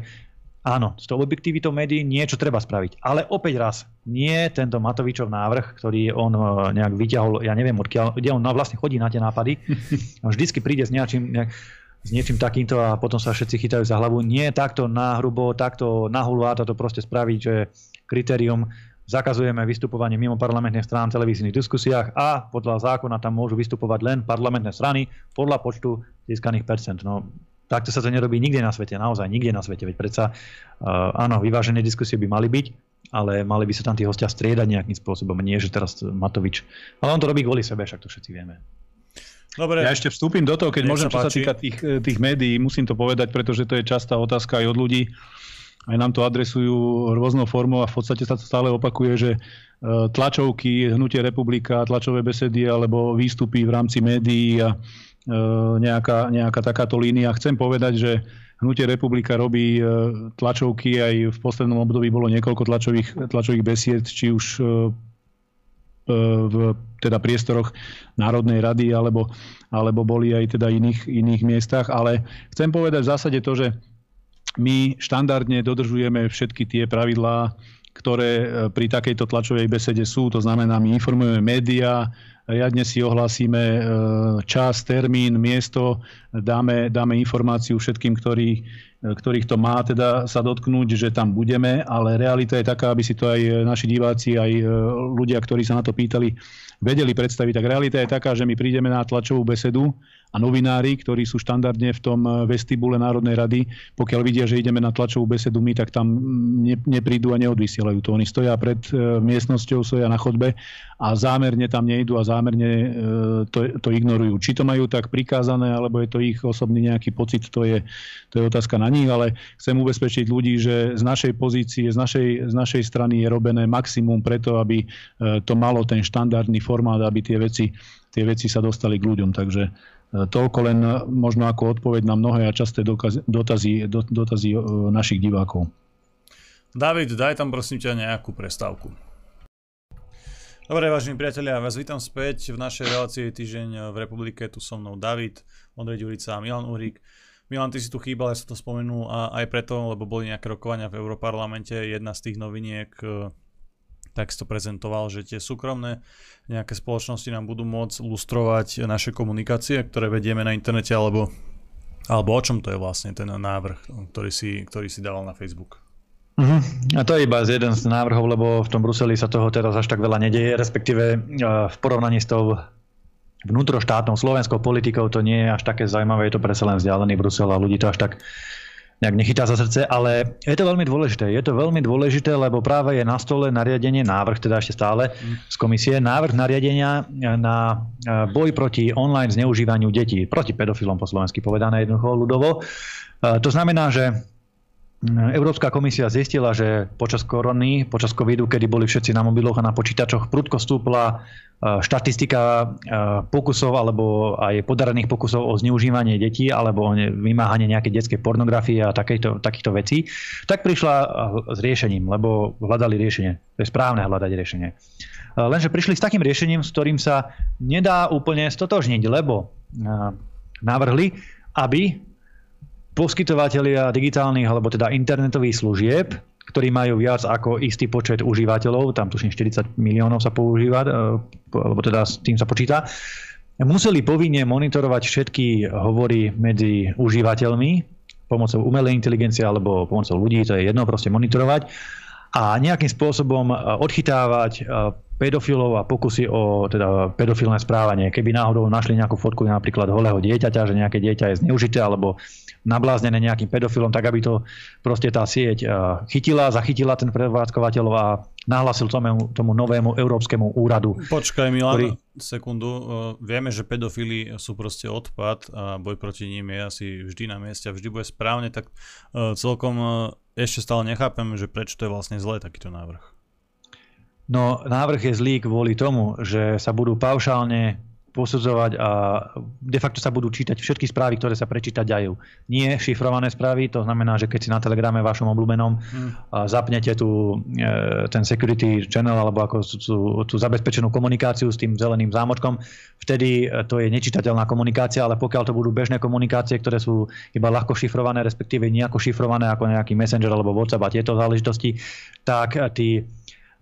Áno, s tou objektivitou médií niečo treba spraviť. Ale opäť raz, nie tento Matovičov návrh, ktorý on e, nejak vyťahol, ja neviem odkiaľ, kde on vlastne chodí na tie nápady. Vždycky príde s, nejakým, nejak, s niečím takýmto a potom sa všetci chytajú za hlavu. Nie takto nahrubo, takto nahulá to proste spraviť, že kritérium zakazujeme vystupovanie mimo parlamentných strán v televíznych diskusiách a podľa zákona tam môžu vystupovať len parlamentné strany podľa počtu získaných percent. No, Takto sa to nerobí nikde na svete, naozaj nikde na svete. Veď predsa, uh, áno, vyvážené diskusie by mali byť, ale mali by sa tam tí hostia striedať nejakým spôsobom, nie že teraz Matovič. Ale on to robí kvôli sebe, však to všetci vieme. Dobre. Ja ešte vstúpim do toho, keď môžem, čo sa týka tých, eh, tých médií, musím to povedať, pretože to je častá otázka aj od ľudí. Aj nám to adresujú rôznou formou a v podstate sa to stále opakuje, že eh, tlačovky, hnutie republika, tlačové besedy alebo výstupy v rámci médií a nejaká, nejaká takáto línia. Chcem povedať, že Hnutie republika robí e, tlačovky, aj v poslednom období bolo niekoľko tlačových, tlačových besied, či už e, v teda priestoroch Národnej rady, alebo, alebo boli aj teda iných, iných miestach. Ale chcem povedať v zásade to, že my štandardne dodržujeme všetky tie pravidlá, ktoré pri takejto tlačovej besede sú. To znamená, my informujeme médiá, riadne si ohlásime e, čas, termín, miesto, dáme, dáme informáciu všetkým, ktorí, ktorých to má teda sa dotknúť, že tam budeme, ale realita je taká, aby si to aj naši diváci, aj ľudia, ktorí sa na to pýtali, vedeli predstaviť. Tak realita je taká, že my prídeme na tlačovú besedu a novinári, ktorí sú štandardne v tom vestibule Národnej rady, pokiaľ vidia, že ideme na tlačovú besedu my, tak tam ne, neprídu a neodvysielajú to. Oni stoja pred miestnosťou, stoja na chodbe a zámerne tam nejdu a zámerne eh, to, to ignorujú. Či to majú tak prikázané, alebo je to ich osobný nejaký pocit, to je, to je otázka na nich, ale chcem ubezpečiť ľudí, že z našej pozície, z našej, z našej strany je robené maximum preto, aby to malo ten štandardný formát, aby tie veci, tie veci sa dostali k ľuďom. Takže Toľko len možno ako odpoveď na mnohé a časté dotazy, dotazy e, našich divákov. David, daj tam prosím ťa nejakú prestávku. Dobre, vážení priatelia, vás vítam späť v našej relácii Týždeň v republike. Tu so mnou David, Ondrej Ďurica a Milan Uhrík. Milan, ty si tu chýbal, ja som to spomenul a aj preto, lebo boli nejaké rokovania v Európarlamente. Jedna z tých noviniek e, tak si to prezentoval, že tie súkromné nejaké spoločnosti nám budú môcť lustrovať naše komunikácie, ktoré vedieme na internete, alebo, alebo o čom to je vlastne ten návrh, ktorý si, ktorý si dával na Facebook? Uh-huh. A to je iba z jeden z návrhov, lebo v tom Bruseli sa toho teraz až tak veľa nedieje, respektíve v porovnaní s tou vnútroštátnou slovenskou politikou to nie je až také zaujímavé, je to predsa len vzdialený Brusel a ľudí to až tak nejak nechytá za srdce, ale je to veľmi dôležité. Je to veľmi dôležité, lebo práve je na stole nariadenie, návrh teda ešte stále z komisie, návrh nariadenia na e, boj proti online zneužívaniu detí, proti pedofilom po slovensky povedané jednoducho ľudovo. E, to znamená, že Európska komisia zistila, že počas korony, počas covidu, kedy boli všetci na mobiloch a na počítačoch, prudko stúpla e, štatistika e, pokusov alebo aj podarených pokusov o zneužívanie detí alebo o vymáhanie nejakej detskej pornografie a takýchto, takýchto vecí, tak prišla e, s riešením, lebo hľadali riešenie. To je správne hľadať riešenie. Lenže prišli s takým riešením, s ktorým sa nedá úplne stotožniť, lebo navrhli, aby poskytovateľia digitálnych alebo teda internetových služieb, ktorí majú viac ako istý počet užívateľov, tam tuším 40 miliónov sa používa, e, alebo teda s tým sa počíta, museli povinne monitorovať všetky hovory medzi užívateľmi pomocou umelej inteligencie alebo pomocou ľudí, to je jedno, proste monitorovať a nejakým spôsobom odchytávať e, pedofilov a pokusy o teda pedofilné správanie. Keby náhodou našli nejakú fotku napríklad holého dieťaťa, že nejaké dieťa je zneužité alebo nabláznené nejakým pedofilom, tak aby to proste tá sieť eh, chytila, zachytila ten prevádzkovateľ a nahlasil tomu, tomu novému európskemu úradu. Počkaj Milan, ktorý... sekundu. Vieme, že pedofili sú proste odpad a boj proti ním je asi vždy na mieste a vždy bude správne, tak celkom ešte stále nechápem, že prečo to je vlastne zlé takýto návrh. No návrh je zlý kvôli tomu, že sa budú paušálne posudzovať a de facto sa budú čítať všetky správy, ktoré sa prečítať dajú. Nie šifrované správy, to znamená, že keď si na Telegrame vašom obľúbenom hmm. zapnete tú, e, ten security channel alebo ako tú, tú zabezpečenú komunikáciu s tým zeleným zámočkom, vtedy e, to je nečitateľná komunikácia, ale pokiaľ to budú bežné komunikácie, ktoré sú iba ľahko šifrované, respektíve nejako šifrované ako nejaký Messenger alebo WhatsApp a tieto záležitosti, tak tí,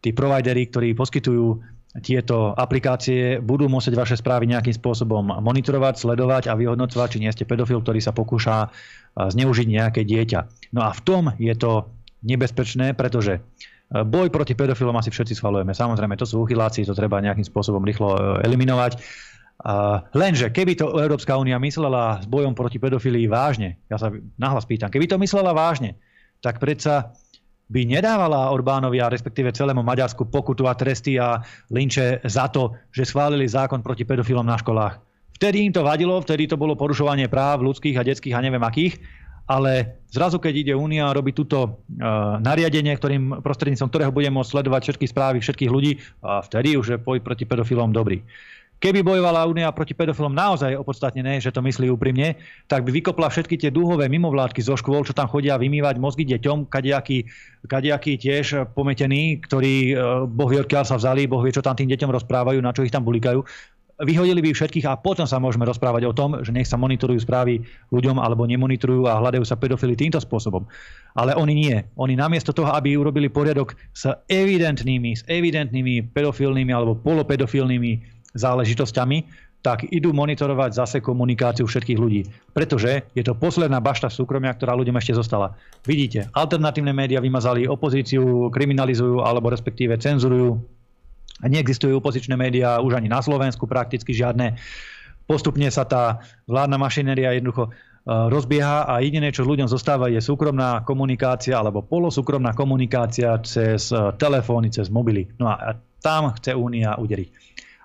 tí providery, ktorí poskytujú tieto aplikácie budú musieť vaše správy nejakým spôsobom monitorovať, sledovať a vyhodnocovať, či nie ste pedofil, ktorý sa pokúša zneužiť nejaké dieťa. No a v tom je to nebezpečné, pretože boj proti pedofilom asi všetci schvalujeme. Samozrejme, to sú uchyláci, to treba nejakým spôsobom rýchlo e, eliminovať. Lenže keby to Európska únia myslela s bojom proti pedofilii vážne, ja sa nahlas pýtam, keby to myslela vážne, tak predsa by nedávala Orbánovi a respektíve celému Maďarsku pokutu a tresty a linče za to, že schválili zákon proti pedofilom na školách. Vtedy im to vadilo, vtedy to bolo porušovanie práv ľudských a detských a neviem akých, ale zrazu, keď ide Únia a robí túto uh, nariadenie, ktorým, prostredníctvom ktorého budeme môcť sledovať všetky správy všetkých ľudí, a vtedy už je boj proti pedofilom dobrý. Keby bojovala Únia proti pedofilom naozaj opodstatnené, že to myslí úprimne, tak by vykopla všetky tie dúhové mimovládky zo škôl, čo tam chodia vymývať mozgy deťom, kadejakí, kadejakí tiež pometení, ktorí, e, boh vie, odkiaľ sa vzali, boh vie, čo tam tým deťom rozprávajú, na čo ich tam bulikajú. Vyhodili by všetkých a potom sa môžeme rozprávať o tom, že nech sa monitorujú správy ľuďom alebo nemonitorujú a hľadajú sa pedofily týmto spôsobom. Ale oni nie. Oni namiesto toho, aby urobili poriadok s evidentnými, s evidentnými pedofilnými alebo polopedofilnými záležitosťami, tak idú monitorovať zase komunikáciu všetkých ľudí. Pretože je to posledná bašta súkromia, ktorá ľuďom ešte zostala. Vidíte, alternatívne médiá vymazali opozíciu, kriminalizujú alebo respektíve cenzurujú. Neexistujú opozičné médiá už ani na Slovensku prakticky žiadne. Postupne sa tá vládna mašinéria jednoducho e, rozbieha a jediné, čo ľuďom zostáva, je súkromná komunikácia alebo polosúkromná komunikácia cez e, telefóny, cez mobily. No a tam chce Únia uderiť.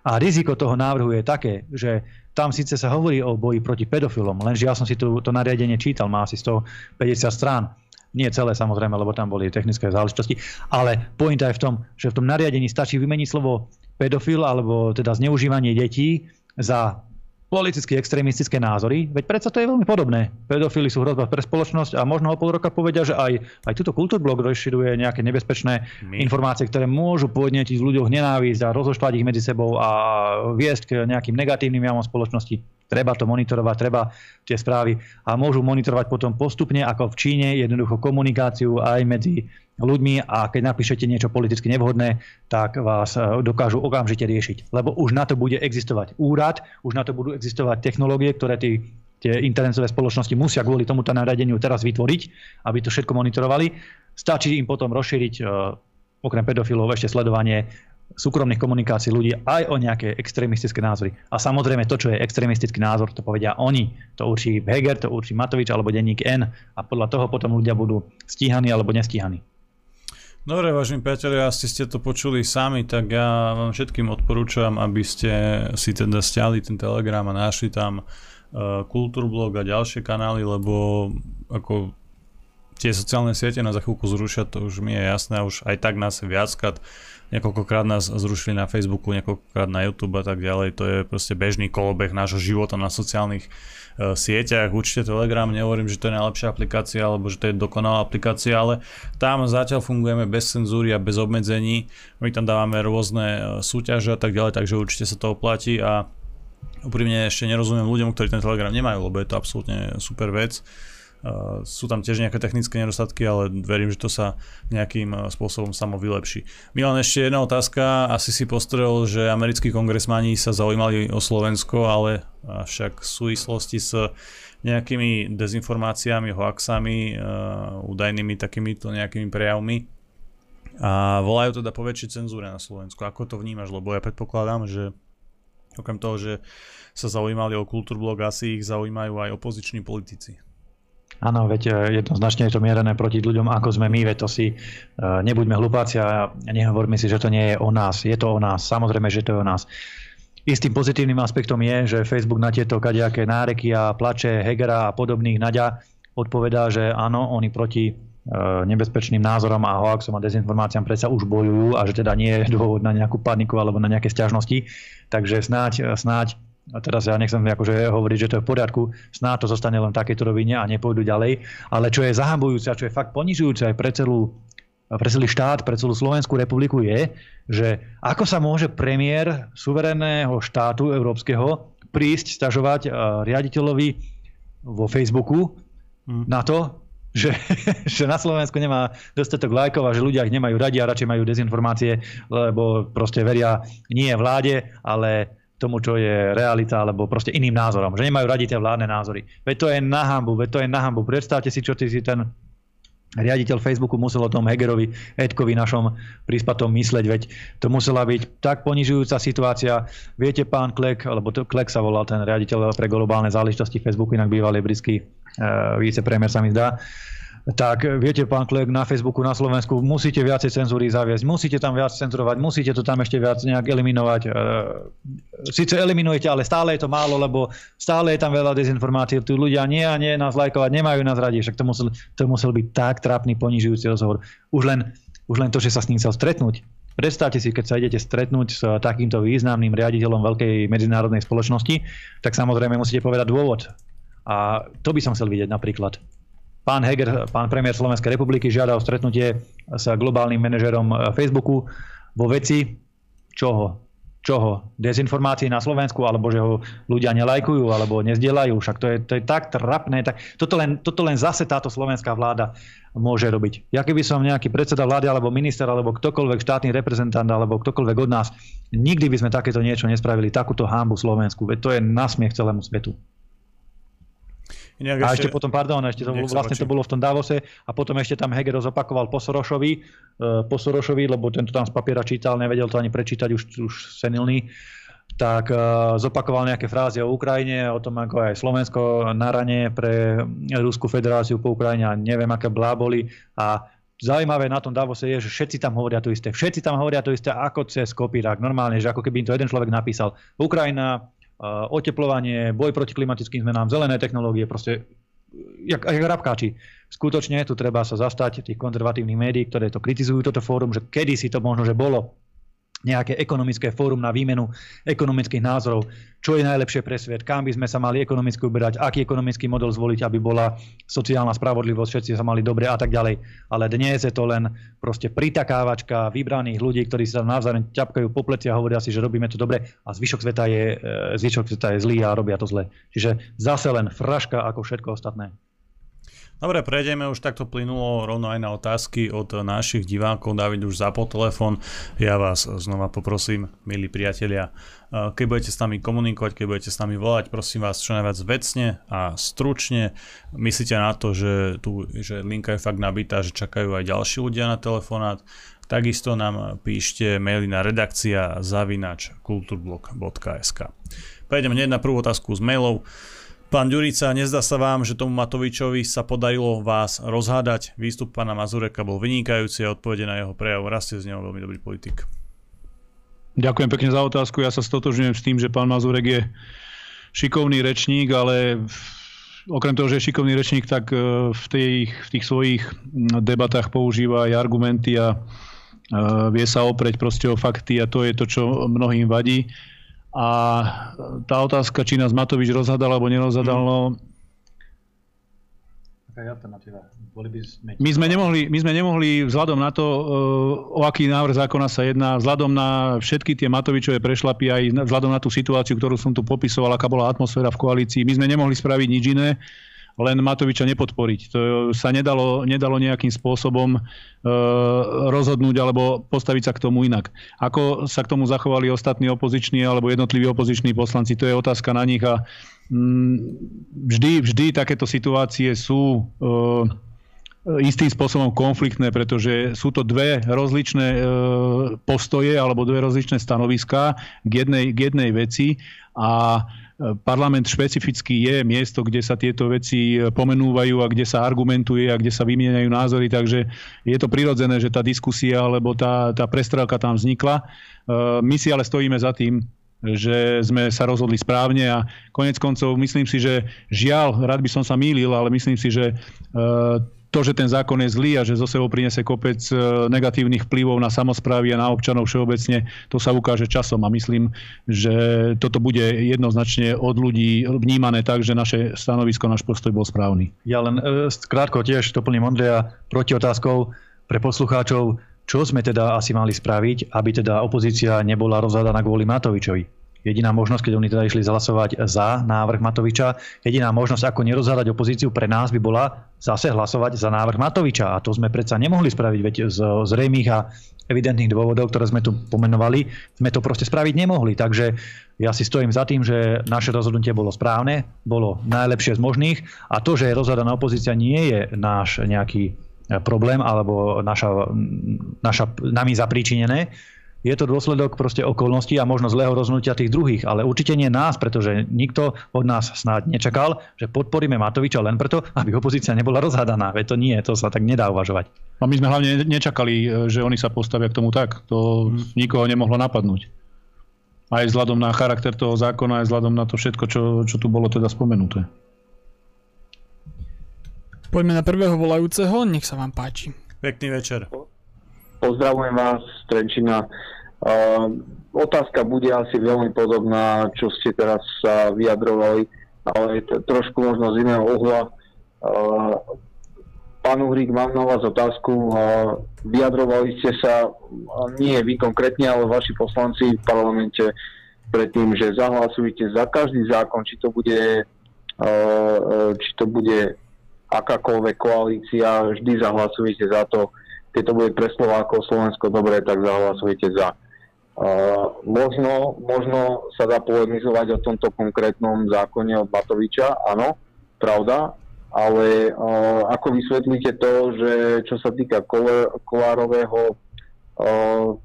A riziko toho návrhu je také, že tam síce sa hovorí o boji proti pedofilom, lenže ja som si tu, to nariadenie čítal, má asi 150 strán. Nie celé samozrejme, lebo tam boli technické záležitosti, ale pointa je v tom, že v tom nariadení stačí vymeniť slovo pedofil alebo teda zneužívanie detí za politicky extrémistické názory, veď predsa to je veľmi podobné. Pedofili sú hrozba pre spoločnosť a možno o pol roka povedia, že aj, aj túto kultúrblok rozširuje nejaké nebezpečné My. informácie, ktoré môžu podnetiť v ľuďoch nenávisť a rozoštvať ich medzi sebou a viesť k nejakým negatívnym javom spoločnosti. Treba to monitorovať, treba tie správy a môžu monitorovať potom postupne, ako v Číne, jednoducho komunikáciu aj medzi ľuďmi a keď napíšete niečo politicky nevhodné, tak vás e, dokážu okamžite riešiť. Lebo už na to bude existovať úrad, už na to budú existovať technológie, ktoré tí, tie internetové spoločnosti musia kvôli tomuto naradeniu teraz vytvoriť, aby to všetko monitorovali. Stačí im potom rozšíriť e, okrem pedofilov ešte sledovanie súkromných komunikácií ľudí aj o nejaké extrémistické názory. A samozrejme to, čo je extrémistický názor, to povedia oni. To určí Heger, to určí Matovič alebo denník N a podľa toho potom ľudia budú stíhaní alebo nestíhaní. Dobre, vážení priatelia, asi ste to počuli sami, tak ja vám všetkým odporúčam, aby ste si teda stiahli ten Telegram a našli tam uh, Kultúrblog a ďalšie kanály, lebo ako tie sociálne siete na za chvíľku zrušia, to už mi je jasné, už aj tak nás viackrát niekoľkokrát nás zrušili na Facebooku, niekoľkokrát na YouTube a tak ďalej. To je proste bežný kolobeh nášho života na sociálnych sieťach. Určite Telegram, nehovorím, že to je najlepšia aplikácia alebo že to je dokonalá aplikácia, ale tam zatiaľ fungujeme bez cenzúry a bez obmedzení. My tam dávame rôzne uh, súťaže a tak ďalej, takže určite sa to oplatí a úprimne ešte nerozumiem ľuďom, ktorí ten Telegram nemajú, lebo je to absolútne super vec. Uh, sú tam tiež nejaké technické nedostatky, ale verím, že to sa nejakým uh, spôsobom samo vylepší. Milan, ešte jedna otázka. Asi si postrel, že americkí kongresmani sa zaujímali o Slovensko, ale však v súvislosti s nejakými dezinformáciami, hoaxami, uh, údajnými takýmito nejakými prejavmi a volajú teda po väčšej cenzúre na Slovensku. Ako to vnímaš? Lebo ja predpokladám, že okrem toho, že sa zaujímali o kultúrblog, asi ich zaujímajú aj opoziční politici. Áno, veď e, jednoznačne je to mierené proti ľuďom, ako sme my, veď to si uh, nebuďme hlupáci a nehovorme si, že to nie je o nás. Je to o nás, samozrejme, že to je o nás. Istým pozitívnym aspektom je, že Facebook na tieto kadejaké náreky a plače Hegera a podobných naďa odpovedá, že áno, oni proti e, nebezpečným názorom a hoaxom a dezinformáciám predsa už bojujú a že teda nie je dôvod na nejakú paniku alebo na nejaké stiažnosti. Takže snáď, snáď a teraz ja nechcem akože hovoriť, že to je v poriadku, snáď to zostane len v takejto rovine a nepôjdu ďalej, ale čo je zahambujúce a čo je fakt ponižujúce aj pre celú pre celý štát, pre celú Slovenskú republiku je, že ako sa môže premiér suverénneho štátu európskeho prísť stažovať riaditeľovi vo Facebooku hmm. na to, že, že na Slovensku nemá dostatok lajkov a že ľudia ich nemajú radi a radšej majú dezinformácie, lebo proste veria nie vláde, ale tomu, čo je realita, alebo proste iným názorom. Že nemajú radi tie vládne názory. Veď to je na hambu, veď to je na hambu. Predstavte si, čo ty si ten riaditeľ Facebooku musel o tom Hegerovi, Edkovi našom príspatom mysleť, veď to musela byť tak ponižujúca situácia. Viete, pán Klek, alebo to, Klek sa volal ten riaditeľ pre globálne záležitosti Facebooku, inak bývalý britský uh, vicepremier sa mi zdá, uh, tak viete, pán Klek, na Facebooku na Slovensku musíte viacej cenzúry zaviesť, musíte tam viac cenzurovať, musíte to tam ešte viac nejak eliminovať. E, Sice eliminujete, ale stále je to málo, lebo stále je tam veľa dezinformácií. Tu ľudia nie a nie nás lajkovať, nemajú nás radi, však to musel, to musel byť tak trápny, ponižujúci rozhovor. Už len, už len to, že sa s ním chcel stretnúť. Predstavte si, keď sa idete stretnúť s takýmto významným riaditeľom veľkej medzinárodnej spoločnosti, tak samozrejme musíte povedať dôvod. A to by som chcel vidieť napríklad. Pán Heger, pán premiér Slovenskej republiky žiada o stretnutie s globálnym manažerom Facebooku vo veci čoho? čoho? Dezinformácií na Slovensku, alebo že ho ľudia nelajkujú, alebo nezdielajú. Však to je, to je tak trapné. Tak, toto, len, toto len zase táto slovenská vláda môže robiť. Ja keby som nejaký predseda vlády, alebo minister, alebo ktokoľvek štátny reprezentant, alebo ktokoľvek od nás, nikdy by sme takéto niečo nespravili, takúto hámbu Slovensku. Veď to je nasmiech celému svetu. Inak a ešte, ešte potom, pardon, ešte to, vlastne to bolo v tom Davose a potom ešte tam Heger zopakoval po Sorošovi, uh, po Sorošovi, lebo tento tam z papiera čítal, nevedel to ani prečítať, už, už senilný, tak uh, zopakoval nejaké frázy o Ukrajine, o tom, ako aj Slovensko na rane pre Ruskú federáciu po Ukrajine a neviem, aké bláboli a Zaujímavé na tom Davose je, že všetci tam hovoria to isté. Všetci tam hovoria to isté ako cez kopírák. Normálne, že ako keby im to jeden človek napísal. Ukrajina oteplovanie, boj proti klimatickým zmenám, zelené technológie, proste jak, jak rabkáči. Skutočne tu treba sa zastať tých konzervatívnych médií, ktoré to kritizujú toto fórum, že kedy si to možno, že bolo nejaké ekonomické fórum na výmenu ekonomických názorov, čo je najlepšie pre svet, kam by sme sa mali ekonomicky uberať, aký ekonomický model zvoliť, aby bola sociálna spravodlivosť, všetci sa mali dobre a tak ďalej. Ale dnes je to len proste pritakávačka vybraných ľudí, ktorí sa navzájom ťapkajú po pleci a hovoria si, že robíme to dobre a zvyšok sveta je, e, zvyšok sveta je zlý a robia to zle. Čiže zase len fraška ako všetko ostatné. Dobre, prejdeme už takto plynulo rovno aj na otázky od našich divákov. David už zapol telefón. Ja vás znova poprosím, milí priatelia, keď budete s nami komunikovať, keď budete s nami volať, prosím vás čo najviac vecne a stručne. Myslíte na to, že, tu, že linka je fakt nabitá, že čakajú aj ďalší ľudia na telefonát. Takisto nám píšte maily na redakcia zavinač kulturblog.sk. Prejdeme hneď na prvú otázku z mailov. Pán Ďurica, nezdá sa vám, že tomu Matovičovi sa podarilo vás rozhádať? Výstup pána Mazureka bol vynikajúci a odpovede na jeho prejav rastie z neho veľmi dobrý politik. Ďakujem pekne za otázku. Ja sa stotožňujem s tým, že pán Mazurek je šikovný rečník, ale okrem toho, že je šikovný rečník, tak e, v tých, v tých svojich debatách používa aj argumenty a e, vie sa opreť proste o fakty a to je to, čo mnohým vadí. A tá otázka, či nás Matovič rozhadal alebo nerozhadal, no, my sme, nemohli, my sme nemohli vzhľadom na to, o aký návrh zákona sa jedná, vzhľadom na všetky tie Matovičové prešlapy, aj vzhľadom na tú situáciu, ktorú som tu popisoval, aká bola atmosféra v koalícii, my sme nemohli spraviť nič iné, len Matoviča nepodporiť. To sa nedalo, nedalo nejakým spôsobom e, rozhodnúť alebo postaviť sa k tomu inak. Ako sa k tomu zachovali ostatní opoziční alebo jednotliví opoziční poslanci, to je otázka na nich a mm, vždy, vždy takéto situácie sú e, istým spôsobom konfliktné, pretože sú to dve rozličné e, postoje alebo dve rozličné stanoviská k jednej, k jednej veci a Parlament špecificky je miesto, kde sa tieto veci pomenúvajú a kde sa argumentuje a kde sa vymieňajú názory, takže je to prirodzené, že tá diskusia alebo tá, tá prestrelka tam vznikla. E, my si ale stojíme za tým, že sme sa rozhodli správne a konec koncov myslím si, že žiaľ, rád by som sa mýlil, ale myslím si, že e, to, že ten zákon je zlý a že zo sebou priniesie kopec e, negatívnych vplyvov na samozprávy a na občanov všeobecne, to sa ukáže časom a myslím, že toto bude jednoznačne od ľudí vnímané tak, že naše stanovisko, náš postoj bol správny. Ja len e, krátko tiež doplním Ondreja proti otázkou pre poslucháčov, čo sme teda asi mali spraviť, aby teda opozícia nebola rozhadaná kvôli Matovičovi. Jediná možnosť, keď oni teda išli zhlasovať za návrh Matoviča, jediná možnosť, ako nerozhádať opozíciu pre nás by bola zase hlasovať za návrh Matoviča. A to sme predsa nemohli spraviť, veď z zrejmých a evidentných dôvodov, ktoré sme tu pomenovali, sme to proste spraviť nemohli. Takže ja si stojím za tým, že naše rozhodnutie bolo správne, bolo najlepšie z možných a to, že je rozhadaná opozícia, nie je náš nejaký problém alebo naša, naša nami zapríčinené je to dôsledok proste okolností a možno zlého rozhodnutia tých druhých, ale určite nie nás, pretože nikto od nás snáď nečakal, že podporíme Matoviča len preto, aby opozícia nebola rozhádaná. Veď to nie, to sa tak nedá uvažovať. A my sme hlavne nečakali, e, že oni sa postavia k tomu tak. To nikoho nemohlo napadnúť. Aj vzhľadom na charakter toho zákona, aj vzhľadom na to všetko, čo, čo tu bolo teda spomenuté. Poďme na prvého volajúceho, nech sa vám páči. Pekný večer. Pozdravujem vás z Trenčina. Uh, otázka bude asi veľmi podobná, čo ste teraz sa vyjadrovali, ale trošku možno z iného uhla. Uh, Pán Uhrík, mám na vás otázku. Vyjadrovali ste sa, nie vy konkrétne, ale vaši poslanci v parlamente predtým, že zahlasujete za každý zákon, či to bude, či to bude akákoľvek koalícia, vždy zahlasujete za to, keď to bude pre Slovákov Slovensko dobre, tak zahlasujete za. Uh, možno, možno sa dá polemizovať o tomto konkrétnom zákone od Matoviča, áno, pravda, ale uh, ako vysvetlíte to, že čo sa týka kolárového uh,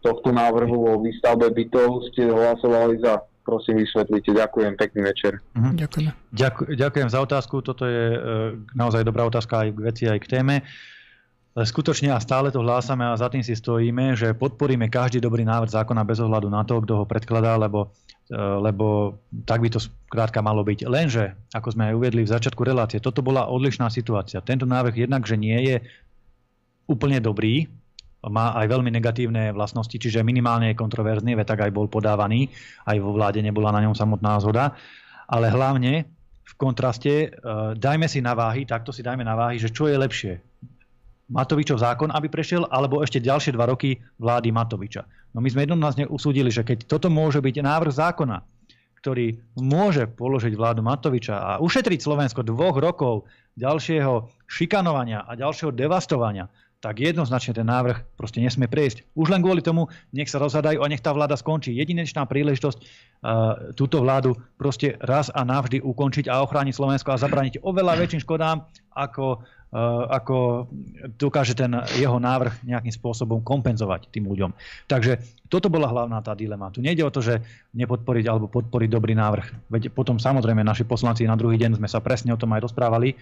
tohto návrhu o výstavbe bytov ste hlasovali za prosím vysvetlite. Ďakujem, pekný večer. Mhm. Ďakujem. Ďakujem. Ďakujem za otázku. Toto je e, naozaj dobrá otázka aj k veci, aj k téme. Skutočne a stále to hlásame a za tým si stojíme, že podporíme každý dobrý návrh zákona bez ohľadu na to, kto ho predkladá, lebo, e, lebo tak by to skrátka malo byť. Lenže, ako sme aj uvedli v začiatku relácie, toto bola odlišná situácia. Tento návrh jednak, že nie je úplne dobrý, má aj veľmi negatívne vlastnosti, čiže minimálne je kontroverzný, veď tak aj bol podávaný, aj vo vláde nebola na ňom samotná zhoda, ale hlavne v kontraste uh, dajme si na váhy, takto si dajme na váhy, že čo je lepšie. Matovičov zákon, aby prešiel, alebo ešte ďalšie dva roky vlády Matoviča. No my sme jednoznačne usúdili, že keď toto môže byť návrh zákona, ktorý môže položiť vládu Matoviča a ušetriť Slovensko dvoch rokov ďalšieho šikanovania a ďalšieho devastovania, tak jednoznačne ten návrh proste nesmie prejsť. Už len kvôli tomu, nech sa rozhadajú a nech tá vláda skončí. Jedinečná príležitosť uh, túto vládu proste raz a navždy ukončiť a ochrániť Slovensko a zabrániť oveľa väčším škodám, ako, uh, ako dokáže ten jeho návrh nejakým spôsobom kompenzovať tým ľuďom. Takže toto bola hlavná tá dilema. Tu nejde o to, že nepodporiť alebo podporiť dobrý návrh. Veď potom samozrejme naši poslanci na druhý deň sme sa presne o tom aj rozprávali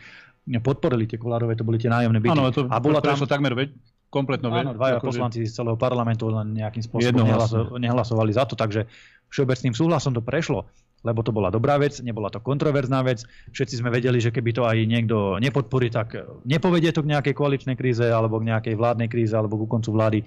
podporili tie kolárové, to boli tie nájomné byty. Áno, to, a bola tam... takmer veď, kompletno Áno, dvaja akože... poslanci z celého parlamentu len nejakým spôsobom nehlaso, nehlasovali za to, takže všeobecným súhlasom to prešlo, lebo to bola dobrá vec, nebola to kontroverzná vec. Všetci sme vedeli, že keby to aj niekto nepodporí, tak nepovedie to k nejakej koaličnej kríze alebo k nejakej vládnej kríze alebo ku koncu vlády.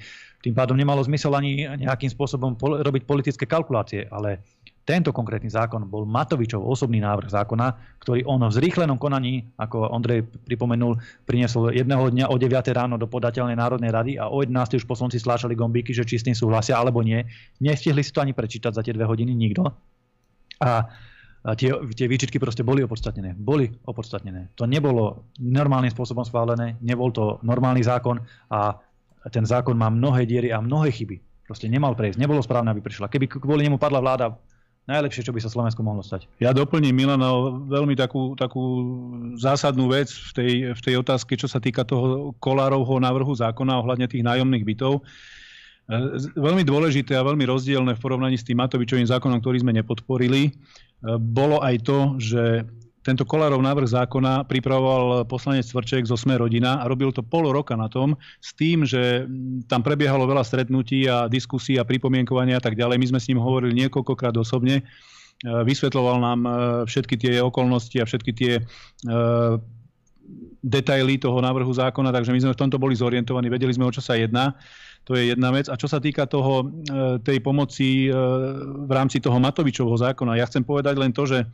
Tým pádom nemalo zmysel ani nejakým spôsobom pol- robiť politické kalkulácie, ale tento konkrétny zákon bol Matovičov osobný návrh zákona, ktorý on v zrýchlenom konaní, ako Ondrej pripomenul, priniesol jedného dňa o 9 ráno do podateľnej Národnej rady a o 11 už poslanci stláčali gombíky, že či s tým súhlasia alebo nie. Nestihli si to ani prečítať za tie dve hodiny nikto. A tie, tie výčitky proste boli opodstatnené. Boli opodstatnené. To nebolo normálnym spôsobom schválené, nebol to normálny zákon a ten zákon má mnohé diery a mnohé chyby. Proste nemal prejsť, nebolo správne, aby prišla. Keby kvôli nemu padla vláda najlepšie, čo by sa Slovensku mohlo stať. Ja doplním Milana veľmi takú, takú zásadnú vec v tej, v tej otázke, čo sa týka toho Kolárovho návrhu zákona ohľadne tých nájomných bytov. E, veľmi dôležité a veľmi rozdielne v porovnaní s tým Matovičovým zákonom, ktorý sme nepodporili, e, bolo aj to, že tento Kolárov návrh zákona pripravoval poslanec Cvrček zo Sme rodina a robil to pol roka na tom s tým, že tam prebiehalo veľa stretnutí a diskusí a pripomienkovania a tak ďalej. My sme s ním hovorili niekoľkokrát osobne. E, vysvetloval nám všetky tie okolnosti a všetky tie detaily toho návrhu zákona, takže my sme v tomto boli zorientovaní, vedeli sme, o čo sa jedná. To je jedna vec. A čo sa týka toho, tej pomoci v rámci toho Matovičovho zákona, ja chcem povedať len to, že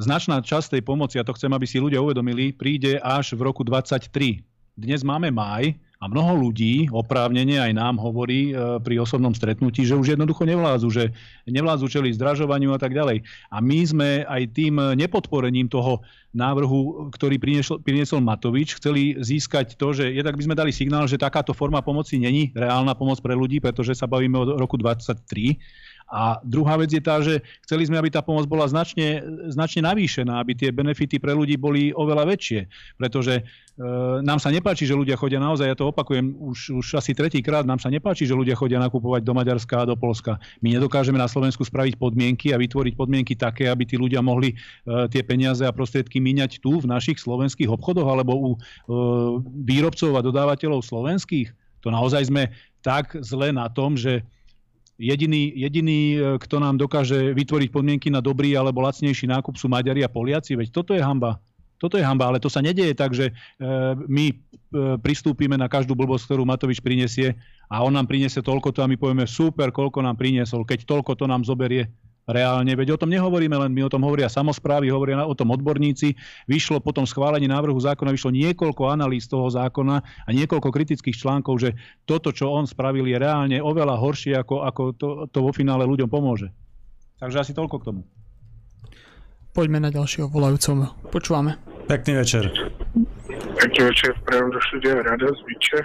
značná časť tej pomoci, a to chcem, aby si ľudia uvedomili, príde až v roku 2023. Dnes máme maj a mnoho ľudí, oprávnene aj nám hovorí e, pri osobnom stretnutí, že už jednoducho nevládzu, že nevládzu čeli zdražovaniu a tak ďalej. A my sme aj tým nepodporením toho návrhu, ktorý priniesol, priniesol Matovič, chceli získať to, že jednak by sme dali signál, že takáto forma pomoci není reálna pomoc pre ľudí, pretože sa bavíme od roku 2023 a druhá vec je tá, že chceli sme, aby tá pomoc bola značne, značne navýšená, aby tie benefity pre ľudí boli oveľa väčšie. Pretože e, nám sa nepáči, že ľudia chodia naozaj, ja to opakujem už, už asi tretíkrát, nám sa nepáči, že ľudia chodia nakupovať do Maďarska a do Polska. My nedokážeme na Slovensku spraviť podmienky a vytvoriť podmienky také, aby tí ľudia mohli e, tie peniaze a prostriedky míňať tu v našich slovenských obchodoch alebo u e, výrobcov a dodávateľov slovenských. To naozaj sme tak zle na tom, že Jediný, jediný, e, kto nám dokáže vytvoriť podmienky na dobrý alebo lacnejší nákup sú Maďari a Poliaci, veď toto je hamba. Toto je hamba, ale to sa nedieje tak, že e, my e, pristúpime na každú blbosť, ktorú Matovič prinesie a on nám prinesie toľko to a my povieme super, koľko nám priniesol, keď toľko to nám zoberie. Reálne, veď o tom nehovoríme len my, o tom hovoria samozprávy, hovoria o tom odborníci. Vyšlo potom schválenie návrhu zákona, vyšlo niekoľko analýz toho zákona a niekoľko kritických článkov, že toto, čo on spravil, je reálne oveľa horšie, ako, ako to, to vo finále ľuďom pomôže. Takže asi toľko k tomu. Poďme na ďalšieho volajúcom. Počúvame. Pekný večer. Pekný večer, prajem do štúdia Rada z Byče.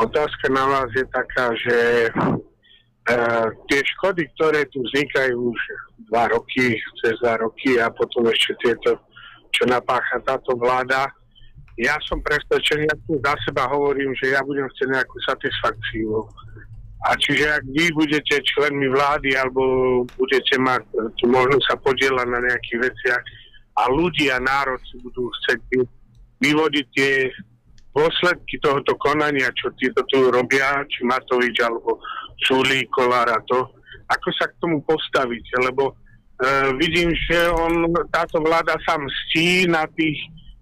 Otázka na vás je taká, že tie škody, ktoré tu vznikajú už dva roky, cez dva roky a potom ešte tieto, čo napácha táto vláda, ja som presvedčený, ja tu za seba hovorím, že ja budem chcieť nejakú satisfakciu. A čiže ak vy budete členmi vlády alebo budete mať tu možnosť sa podielať na nejakých veciach a ľudia, národ si budú chcieť vyvodiť tie dôsledky tohoto konania, čo títo tu robia, či Matovič alebo Čulí, Kolár to, ako sa k tomu postaviť, lebo e, vidím, že on, táto vláda sa mstí na tých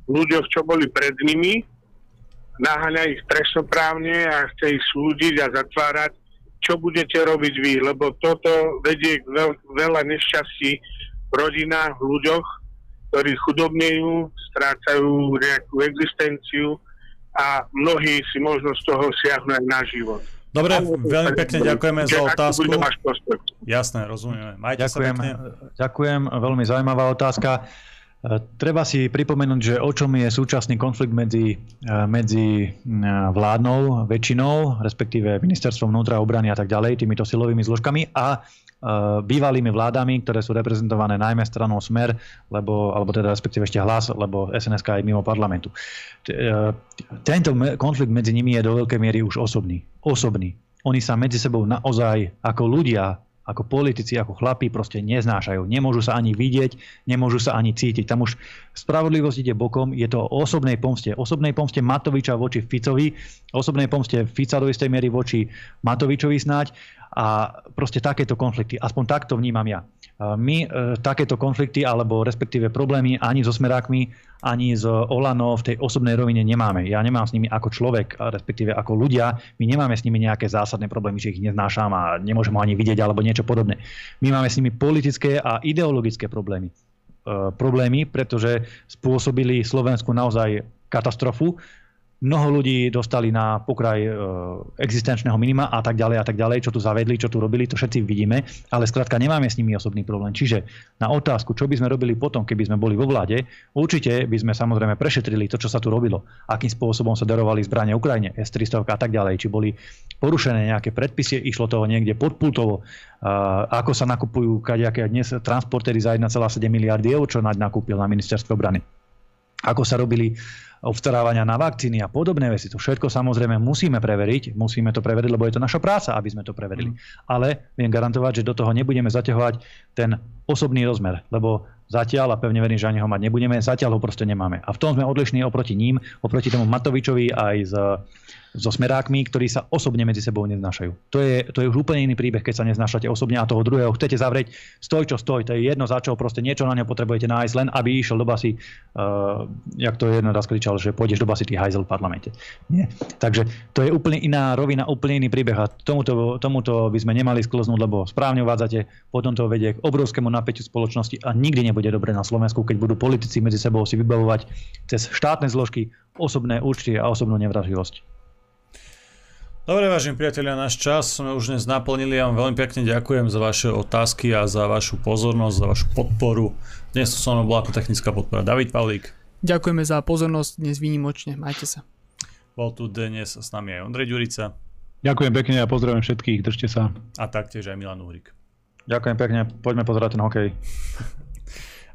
ľuďoch, čo boli pred nimi, naháňa ich trestnoprávne a chce ich súdiť a zatvárať. Čo budete robiť vy? Lebo toto vedie k veľ, veľa nešťastí v rodinách, ľuďoch, ktorí chudobnejú, strácajú nejakú existenciu a mnohí si možno z toho siahnu aj na život. Dobre, veľmi pekne ďakujeme za otázku. Jasné, rozumieme. Majte ďakujem, sa pekne. ďakujem, veľmi zaujímavá otázka. E, treba si pripomenúť, že o čom je súčasný konflikt medzi, e, medzi e, vládnou väčšinou, respektíve ministerstvom vnútra, obrany a tak ďalej, týmito silovými zložkami a bývalými vládami, ktoré sú reprezentované najmä stranou Smer, lebo, alebo teda respektíve ešte hlas, lebo SNSK je mimo parlamentu. Tento konflikt medzi nimi je do veľkej miery už osobný. Osobný. Oni sa medzi sebou naozaj ako ľudia ako politici, ako chlapí proste neznášajú. Nemôžu sa ani vidieť, nemôžu sa ani cítiť. Tam už spravodlivosť ide bokom, je to o osobnej pomste. Osobnej pomste Matoviča voči Ficovi, osobnej pomste Fica do istej miery voči Matovičovi snáď a proste takéto konflikty. Aspoň takto vnímam ja. My e, takéto konflikty alebo respektíve problémy ani so smerákmi, ani z Olano v tej osobnej rovine nemáme. Ja nemám s nimi ako človek, respektíve ako ľudia, my nemáme s nimi nejaké zásadné problémy, že ich neznášam a nemôžem ho ani vidieť alebo niečo podobné. My máme s nimi politické a ideologické problémy. E, problémy, pretože spôsobili Slovensku naozaj katastrofu, mnoho ľudí dostali na pokraj e, existenčného minima a tak ďalej a tak ďalej, čo tu zavedli, čo tu robili, to všetci vidíme, ale skrátka nemáme s nimi osobný problém. Čiže na otázku, čo by sme robili potom, keby sme boli vo vláde, určite by sme samozrejme prešetrili to, čo sa tu robilo, akým spôsobom sa darovali zbranie Ukrajine, S-300 a tak ďalej, či boli porušené nejaké predpisy, išlo toho niekde podpultovo, ako sa nakupujú kadejaké dnes transportéry za 1,7 miliardy eur, čo nakúpil na ministerstvo obrany. Ako sa robili obstarávania na vakcíny a podobné veci. To všetko samozrejme musíme preveriť, musíme to preveriť, lebo je to naša práca, aby sme to preverili. Mm. Ale viem garantovať, že do toho nebudeme zaťahovať ten osobný rozmer, lebo zatiaľ, a pevne verím, že ani ho mať nebudeme, zatiaľ ho proste nemáme. A v tom sme odlišní oproti ním, oproti tomu Matovičovi aj z so smerákmi, ktorí sa osobne medzi sebou neznášajú. To je, to je už úplne iný príbeh, keď sa neznášate osobne a toho druhého chcete zavrieť, stoj čo stoj, to je jedno za čo, proste niečo na ňo potrebujete nájsť, len aby išiel do basy, uh, jak to jedno raz kričal, že pôjdeš do basy ty hajzel v parlamente. Nie. Takže to je úplne iná rovina, úplne iný príbeh a tomuto, tomuto by sme nemali sklznúť, lebo správne uvádzate, potom to vedie k obrovskému napätiu spoločnosti a nikdy nebude dobre na Slovensku, keď budú politici medzi sebou si vybavovať cez štátne zložky osobné účty a osobnú nevraživosť. Dobre, vážení priatelia, náš čas sme už dnes naplnili. Ja vám veľmi pekne ďakujem za vaše otázky a za vašu pozornosť, za vašu podporu. Dnes to so mnou bola ako technická podpora David Pavlík. Ďakujeme za pozornosť, dnes výnimočne, majte sa. Bol tu dnes s nami aj Ondrej Ďurica. Ďakujem pekne a pozdravím všetkých, držte sa. A taktiež aj Milan Uhrik. Ďakujem pekne, poďme pozerať ten hokej.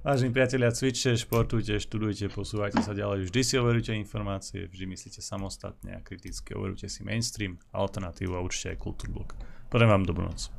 Vážení priatelia, cvičte, športujte, študujte, posúvajte sa ďalej, vždy si overujte informácie, vždy myslíte samostatne a kriticky, overujte si mainstream, alternatívu a určite aj kultúrblok. Poďme vám dobrú noc.